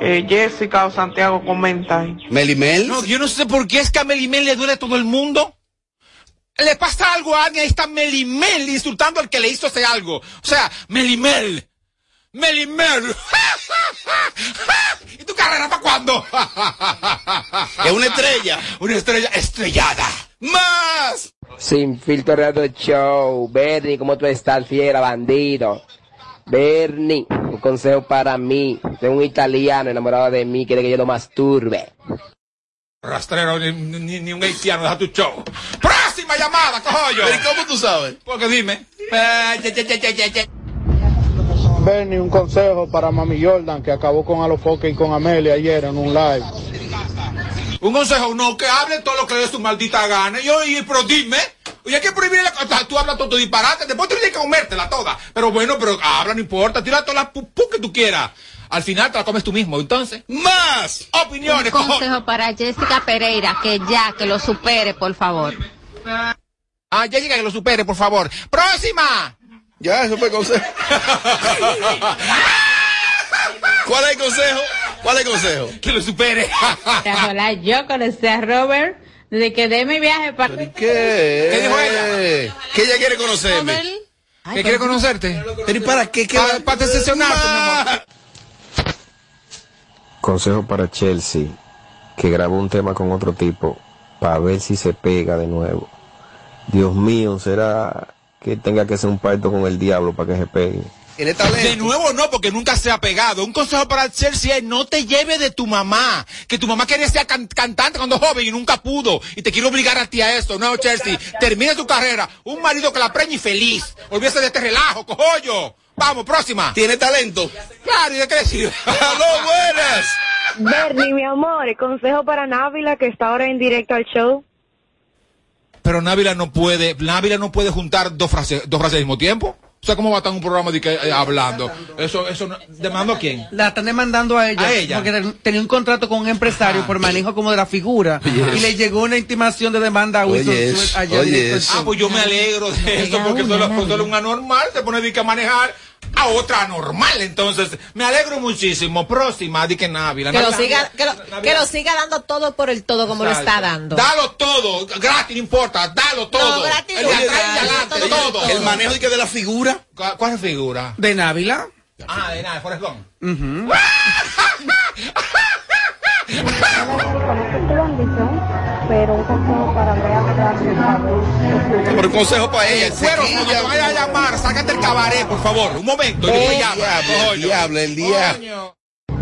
[SPEAKER 35] eh, Jessica o Santiago comenta.
[SPEAKER 4] ¿Melimel?
[SPEAKER 22] No, yo no sé por qué es que a Melimel le duele a todo el mundo. Le pasa algo a alguien, ahí está Melimel insultando al que le hizo ese algo. O sea, Melimel. Melimel. <laughs> ¿Y tu carrera para cuándo?
[SPEAKER 4] Es una estrella.
[SPEAKER 22] Una estrella estrellada.
[SPEAKER 4] ¡Más!
[SPEAKER 33] Sin filtro radio show. Bernie, ¿cómo tú estás, fiera, bandido? Bernie, un consejo para mí. Tengo un italiano enamorado de mí, quiere que yo lo masturbe.
[SPEAKER 22] Rastrero, ni, ni, ni un haitiano, deja tu show. Próxima llamada, cojo yo.
[SPEAKER 4] ¿Pero y cómo tú sabes?
[SPEAKER 22] Porque dime. Eh.
[SPEAKER 36] Bernie, un consejo para Mami Jordan que acabó con Alofoque y con Amelia ayer en un live.
[SPEAKER 22] Un consejo, no, que hable todo lo que le dé su maldita gana. Y oye, pero dime. Oye, hay que prohibir la cosa. Tú hablas todo tu disparate. Después tú tienes que comértela toda. Pero bueno, pero habla, no importa. Tira todas las pupú que tú quieras. Al final te la comes tú mismo. Entonces,
[SPEAKER 4] ¡Más!
[SPEAKER 22] opiniones,
[SPEAKER 20] Un
[SPEAKER 22] cojo.
[SPEAKER 20] consejo para Jessica Pereira, que ya, que lo supere, por favor.
[SPEAKER 22] Ah, ya llega que lo supere, por favor. ¡Próxima!
[SPEAKER 4] Ya, eso fue consejo. ¿Cuál es el consejo? ¿Cuál es el consejo?
[SPEAKER 22] Que lo supere.
[SPEAKER 29] Hola, yo conocí a Robert desde que de mi viaje para...
[SPEAKER 4] ¿Qué?
[SPEAKER 22] ¿Qué dijo ella?
[SPEAKER 4] Que ella quiere conocerme.
[SPEAKER 22] ¿Que quiere conocerte?
[SPEAKER 4] ¿Pero y para qué? ¿Qué
[SPEAKER 22] Para, para decepcionarte, mi amor.
[SPEAKER 37] Consejo para Chelsea, que grabó un tema con otro tipo, para ver si se pega de nuevo. Dios mío, será que tenga que hacer un pacto con el diablo para que se pegue.
[SPEAKER 4] Tiene talento.
[SPEAKER 22] De nuevo no, porque nunca se ha pegado. Un consejo para Chelsea es no te lleves de tu mamá. Que tu mamá quería ser can- cantante cuando joven y nunca pudo. Y te quiere obligar a ti a esto. No, Chelsea, termina tu carrera. Un marido que la preñe y feliz. Olvídese de este relajo, cojollo. Vamos, próxima.
[SPEAKER 4] Tiene talento.
[SPEAKER 22] Claro, ¿y de qué decir? <laughs>
[SPEAKER 4] ¡Aló, buenas!
[SPEAKER 38] Bernie, mi amor, consejo para Návila que está ahora en directo al show.
[SPEAKER 22] Pero Návila no puede, Návila no puede juntar dos frases, dos frases al mismo tiempo. O sea, ¿cómo va a estar en un programa de que, eh, hablando? Eso, eso, no- ¿demando a quién?
[SPEAKER 39] La están demandando a ella,
[SPEAKER 22] A ella.
[SPEAKER 39] porque ten- tenía un contrato con un empresario por manejo como de la figura <laughs> y le llegó una intimación de demanda a Wilson
[SPEAKER 4] Oye, eso.
[SPEAKER 22] Ah, pues yo me alegro de eso, porque solo, solo un anormal se pone de que a manejar a otra anormal. Entonces, me alegro muchísimo. Próxima, di que Návila.
[SPEAKER 14] Que lo
[SPEAKER 22] Návila-
[SPEAKER 14] siga, que lo,
[SPEAKER 22] Návila-
[SPEAKER 14] que lo siga dando todo por el todo como lo está dando.
[SPEAKER 22] Dalo todo, gratis, no importa, dalo todo.
[SPEAKER 14] gratis
[SPEAKER 22] El
[SPEAKER 14] no,
[SPEAKER 22] de atrás y
[SPEAKER 14] gratis,
[SPEAKER 22] adelante,
[SPEAKER 14] todo,
[SPEAKER 22] todo.
[SPEAKER 4] El manejo de, que de la figura.
[SPEAKER 22] ¿Cuál, figura?
[SPEAKER 39] ¿De Návila?
[SPEAKER 22] Ah, de nada, Forrest Gump.
[SPEAKER 39] Ujú. <laughs> <laughs>
[SPEAKER 38] pero un consejo para
[SPEAKER 4] Por un consejo para ella.
[SPEAKER 22] Pero cuando te vayas a llamar, sácate el cabaret, por favor. Un momento, y llama.
[SPEAKER 4] Diablo, el diablo, el diablo.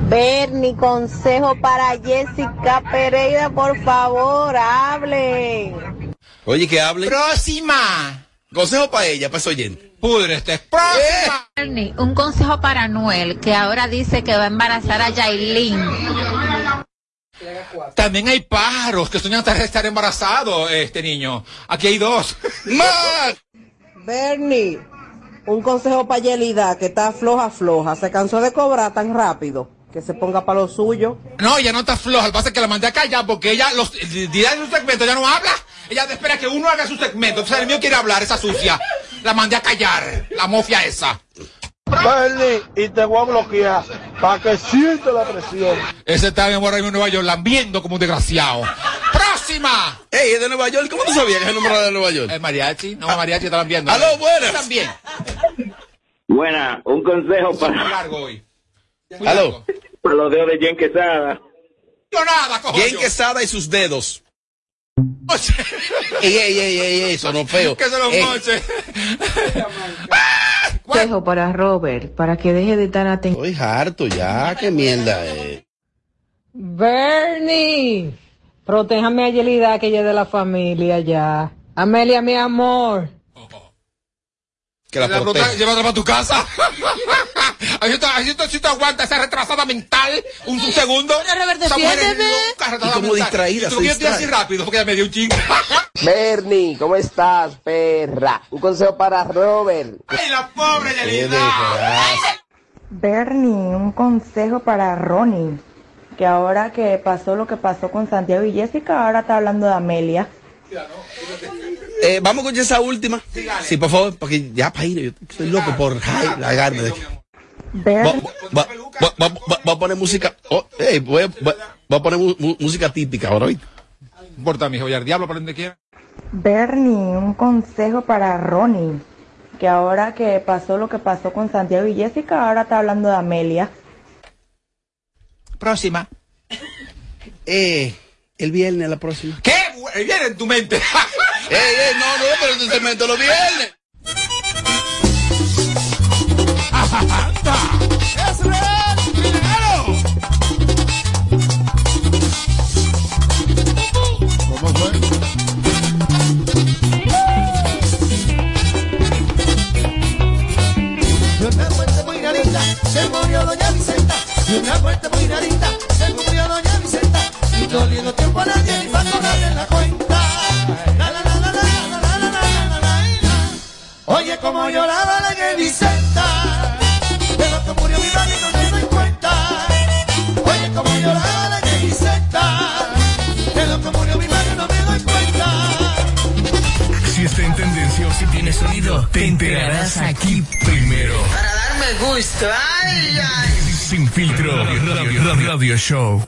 [SPEAKER 31] Bernie, consejo para Jessica Pereira, por favor, hablen.
[SPEAKER 4] Oye, que hable.
[SPEAKER 22] Próxima.
[SPEAKER 4] Consejo para ella, para ese oyente.
[SPEAKER 22] Pudre este. Próxima.
[SPEAKER 20] Bernie, un consejo para Noel, que ahora dice que va a embarazar a Yailin.
[SPEAKER 22] También hay pájaros que sueñan hasta estar embarazados, este niño. Aquí hay dos. <laughs>
[SPEAKER 4] ¡Más!
[SPEAKER 31] Bernie, un consejo para Yelida, que está floja, floja. Se cansó de cobrar tan rápido. Que se ponga para lo suyo.
[SPEAKER 22] No, ella no está floja. Lo que pasa es que la mandé a callar porque ella, los el día de su segmento, ya no habla. Ella espera que uno haga su segmento. Entonces el mío quiere hablar, esa sucia. la mandé a callar, la mofia esa.
[SPEAKER 36] Bernie, y te voy a bloquear para que siente la presión.
[SPEAKER 22] Ese está en Nueva York lambiendo como un desgraciado. ¡Próxima!
[SPEAKER 4] Ey, es de Nueva York. ¿Cómo tú sabías que es el número de Nueva York?
[SPEAKER 22] El mariachi, no, mariachi está lambiendo.
[SPEAKER 4] Aló, buenas.
[SPEAKER 22] También.
[SPEAKER 40] Buena, un consejo para,
[SPEAKER 22] largo hoy.
[SPEAKER 4] Aló.
[SPEAKER 40] para los dedos de Jen Quesada.
[SPEAKER 22] Yo nada, cojo yo.
[SPEAKER 4] Quesada y sus dedos. ey, ey, ey, ey, ey, sonó feo.
[SPEAKER 22] Que se los moche. <laughs>
[SPEAKER 38] Consejo para Robert, para que deje de estar atento.
[SPEAKER 4] Estoy harto ya, qué mierda eh.
[SPEAKER 32] Bernie, protéjame a Yelida, que ella es de la familia ya. Amelia, mi amor.
[SPEAKER 4] Que la
[SPEAKER 22] La
[SPEAKER 4] protege.
[SPEAKER 22] bruta, llévatela para tu casa. <laughs> Así tú, así tú, así tú aguantas esa retrasada mental un, un segundo.
[SPEAKER 16] Robert,
[SPEAKER 22] Esa mujer es
[SPEAKER 16] defiéndeme.
[SPEAKER 22] loca, retrasada
[SPEAKER 4] Y como
[SPEAKER 22] mental.
[SPEAKER 4] distraída,
[SPEAKER 22] Y tú yo estoy así rápido porque ya me dio un chingo. <laughs>
[SPEAKER 33] Bernie, ¿cómo estás, perra? Un consejo para Robert.
[SPEAKER 22] ¡Ay, la pobre Yelida!
[SPEAKER 38] Bernie, un consejo para Ronnie, que ahora que pasó lo que pasó con Santiago y Jessica, ahora está hablando de Amelia.
[SPEAKER 4] Eh, vamos con esa última. Sí, por favor, porque ya para ir, yo estoy loco por la
[SPEAKER 38] Bernie,
[SPEAKER 4] Va, va- va- va- va a poner música. Oh, ey, voy a, va- a poner mu- mu- música típica ahora, ¿oíste?
[SPEAKER 22] No importa, mijo, ya el diablo para donde quiera.
[SPEAKER 38] Bernie, un consejo para Ronnie, que ahora que pasó lo que pasó con Santiago y Jessica, ahora está hablando de Amelia.
[SPEAKER 22] Próxima.
[SPEAKER 4] Eh, el viernes, la próxima.
[SPEAKER 22] ¿Qué? Eh, Viene en tu mente.
[SPEAKER 4] ey, <laughs> ey, no, no, pero este segmento los viernes.
[SPEAKER 41] Doña Vicenta. De una muerte muy rarita se murió doña Vicenta. Y no le dio tiempo a nadie y va a cobrarle la cuenta. La, la, la, la, la, la, la, la, la, la. Oye, como lloraba la que Vicenta. De lo que murió mi madre no me doy cuenta. Oye, como lloraba la que Vicenta. De lo que murió mi madre no me doy cuenta.
[SPEAKER 42] Si está en tendencia o si tiene sonido, te enterarás aquí primero.
[SPEAKER 41] Darme gusto. Ay, ay.
[SPEAKER 42] Sin filtro, radio, radio, radio show.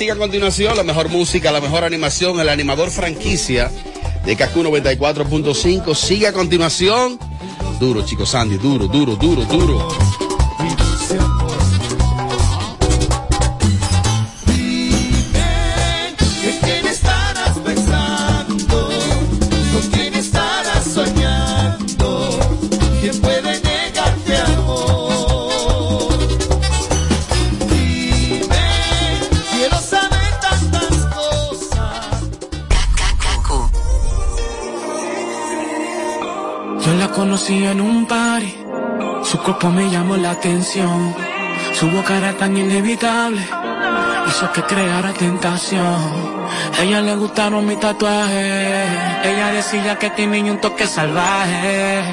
[SPEAKER 41] Sigue a continuación. La mejor música, la mejor animación, el animador franquicia de Kaku 94.5. Sigue a continuación. Duro, chicos, Sandy, duro, duro, duro, duro.
[SPEAKER 43] Cuerpo me llamó la atención, su boca era tan inevitable, hizo que creara tentación. A ella le gustaron mis tatuajes, ella decía que tenía un toque salvaje,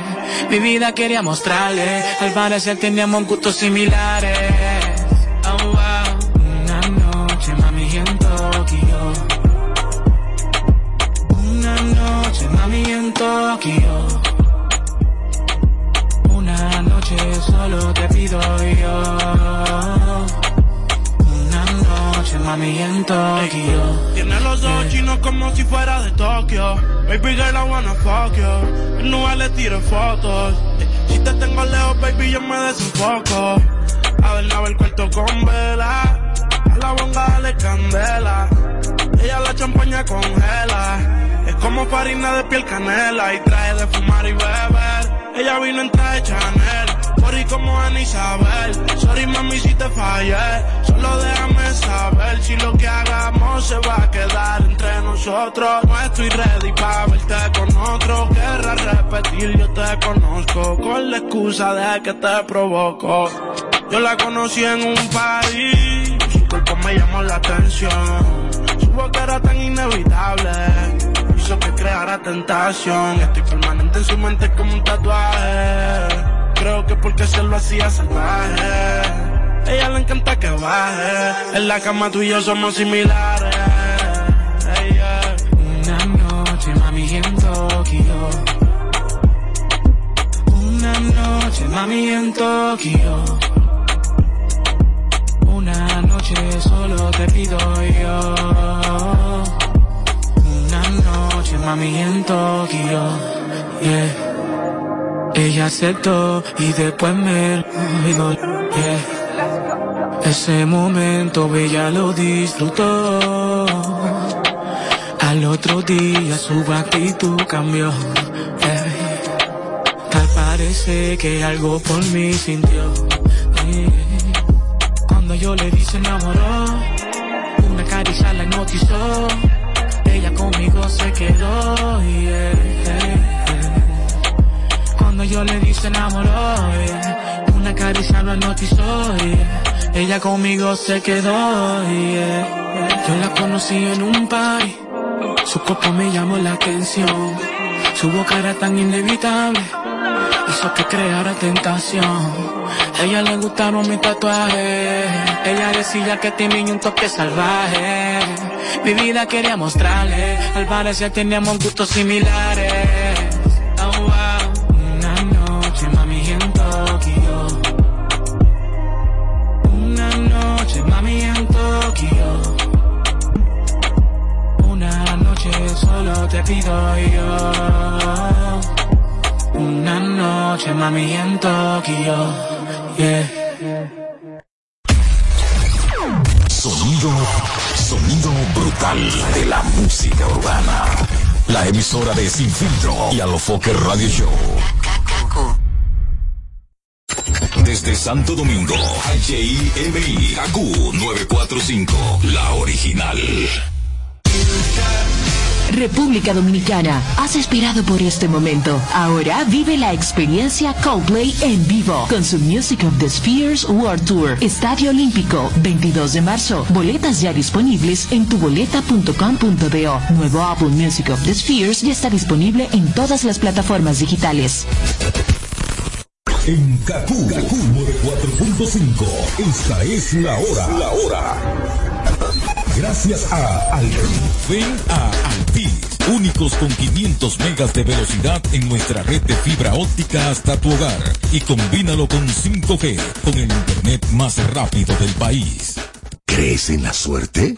[SPEAKER 43] mi vida quería mostrarle, al parecer teníamos gustos similares. Oh. Una noche mami en Tokio, una noche mami en Tokio.
[SPEAKER 44] Chinos como si fuera de Tokio. Baby girl, I wanna fuck you. Nube le tiro fotos. Eh, Si te tengo lejos, baby, yo me desenfoco. Adornaba el cuarto con vela. A la bonga dale candela. Ella la champaña congela. Es como farina de piel canela. Y traje de fumar y beber. Ella vino en traje Chanel. Sorry como Ana Isabel. Sorry mami si te fallé. Solo déjame saber nosotros. No estoy ready para verte con otro. Querrá repetir, yo te conozco. Con la excusa de que te provoco. Yo la conocí en un país. Su cuerpo me llamó la atención. Su boca era tan inevitable. Hizo que creara tentación. Estoy permanente en su mente como un tatuaje. Creo que porque se lo hacía salvaje. Ella le encanta que baje. En la cama tú y yo somos similares.
[SPEAKER 43] Una noche, mami, en Tokio. Una noche solo te pido yo. Una noche, mami, en Tokio. Yeah. Ella aceptó y después me olvidó. Yeah. Ese momento ella lo disfrutó. Al otro día su actitud cambió. Ey. Tal parece que algo por mí sintió. Ey. Cuando yo le di se enamoró, una caricia la hipnotizó. Ella conmigo se quedó. Cuando yo le di se enamoró, una caricia la hipnotizó. Ella conmigo se quedó. Yo la conocí en un party. Su cuerpo me llamó la atención. Su boca era tan inevitable. Hizo que creara tentación. Ella le gustaron mis tatuajes. Ella decía que tenía un toque salvaje. Mi vida quería mostrarle. Al parecer teníamos gustos similares. Te pido yo. Una noche, mami, en Tokio. Yeah.
[SPEAKER 9] Sonido, sonido brutal de la música urbana. La emisora de Sin Filtro y Alofoque Radio Show. Desde Santo Domingo, HIMI, AQ 945, la original.
[SPEAKER 45] República Dominicana, has esperado por este momento. Ahora vive la experiencia Coldplay en vivo con su Music of the Spheres World Tour. Estadio Olímpico, 22 de marzo. Boletas ya disponibles en tuboleta.com.do. Nuevo álbum Music of the Spheres ya está disponible en todas las plataformas digitales.
[SPEAKER 9] En Kaku, Kaku 94.5, esta es la hora. La hora. Gracias a Altis. Ven a Altis. Únicos con 500 megas de velocidad en nuestra red de fibra óptica hasta tu hogar. Y combínalo con 5G, con el internet más rápido del país.
[SPEAKER 46] ¿Crees en la suerte?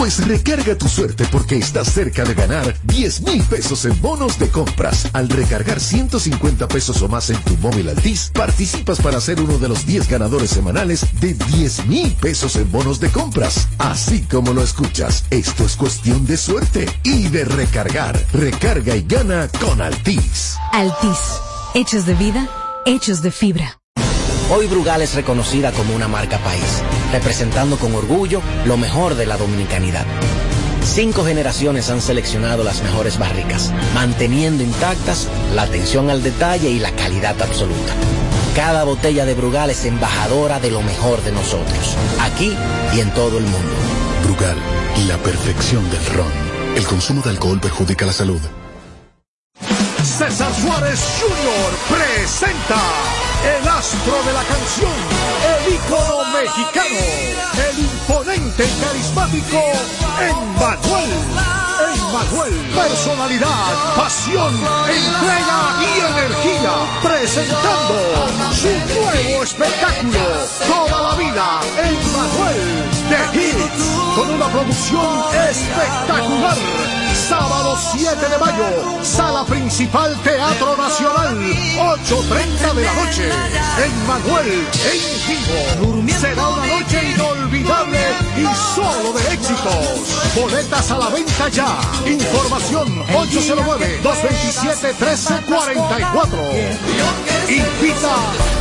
[SPEAKER 46] Pues recarga tu suerte porque estás cerca de ganar 10 mil pesos en bonos de compras. Al recargar 150 pesos o más en tu móvil Altis, participas para ser uno de los 10 ganadores semanales de 10 mil pesos en bonos de compras. Así como lo escuchas, esto es cuestión de suerte y de recargar. Recarga y gana con Altis.
[SPEAKER 45] Altis. Hechos de vida, hechos de fibra.
[SPEAKER 47] Hoy Brugal es reconocida como una marca país, representando con orgullo lo mejor de la dominicanidad. Cinco generaciones han seleccionado las mejores barricas, manteniendo intactas la atención al detalle y la calidad absoluta. Cada botella de Brugal es embajadora de lo mejor de nosotros, aquí y en todo el mundo.
[SPEAKER 46] Brugal, la perfección del ron. El consumo de alcohol perjudica la salud.
[SPEAKER 14] César Suárez Jr. presenta el astro de la canción, el ícono mexicano, el imponente y carismático Emmanuel. Emmanuel, personalidad, pasión, entrega y energía, presentando su nuevo espectáculo, Toda la vida, Emmanuel, de Hits, con una producción espectacular. Sábado 7 de mayo, sala principal Teatro Nacional, 8.30 de la noche. En Manuel, en vivo. Será una noche inolvidable y solo de éxitos. Boletas a la venta ya. Información 809-227-1344. Invita.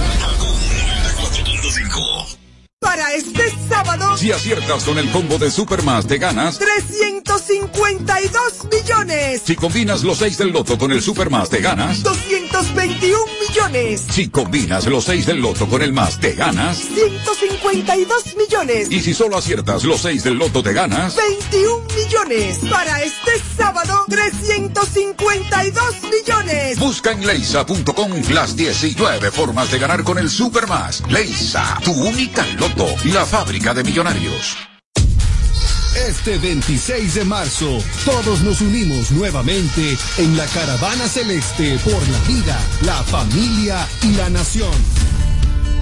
[SPEAKER 44] Para este sábado,
[SPEAKER 42] Si aciertas con el combo de Supermas, te ganas.
[SPEAKER 44] 352 millones,
[SPEAKER 42] Si combinas los 6 del loto con el Supermas, te ganas.
[SPEAKER 44] 221 millones,
[SPEAKER 42] Si combinas los 6 del loto con el más, te ganas.
[SPEAKER 44] 152 millones,
[SPEAKER 42] Y si solo aciertas los 6 del loto, te ganas.
[SPEAKER 44] 21 millones. Para este sábado, 352 millones.
[SPEAKER 42] Busca en leisa.com las 19 formas de ganar con el Supermas. Leisa, tu única loto, la fábrica de millonarios.
[SPEAKER 9] Este 26 de marzo, todos nos unimos nuevamente en la Caravana Celeste por la vida, la familia y la nación.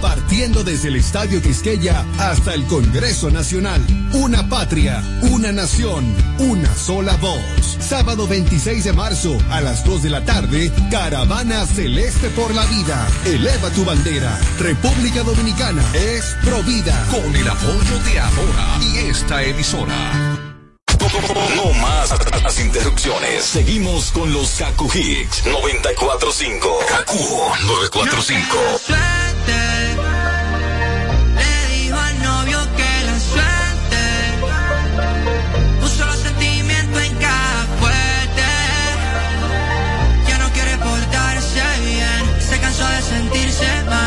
[SPEAKER 9] Partiendo desde el Estadio Quisqueya hasta el Congreso Nacional. Una patria, una nación, una sola voz. Sábado 26 de marzo a las 2 de la tarde, Caravana Celeste por la Vida. Eleva tu bandera. República Dominicana es provida.
[SPEAKER 42] Con el apoyo de Ahora y esta emisora.
[SPEAKER 48] No más las interrupciones. Seguimos con los Kaku Hicks 945. Kaku 945.
[SPEAKER 49] Le dijo al novio que la suerte puso los sentimientos en cada fuerte. Ya no quiere portarse bien, se cansó de sentirse mal.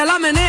[SPEAKER 49] que la menea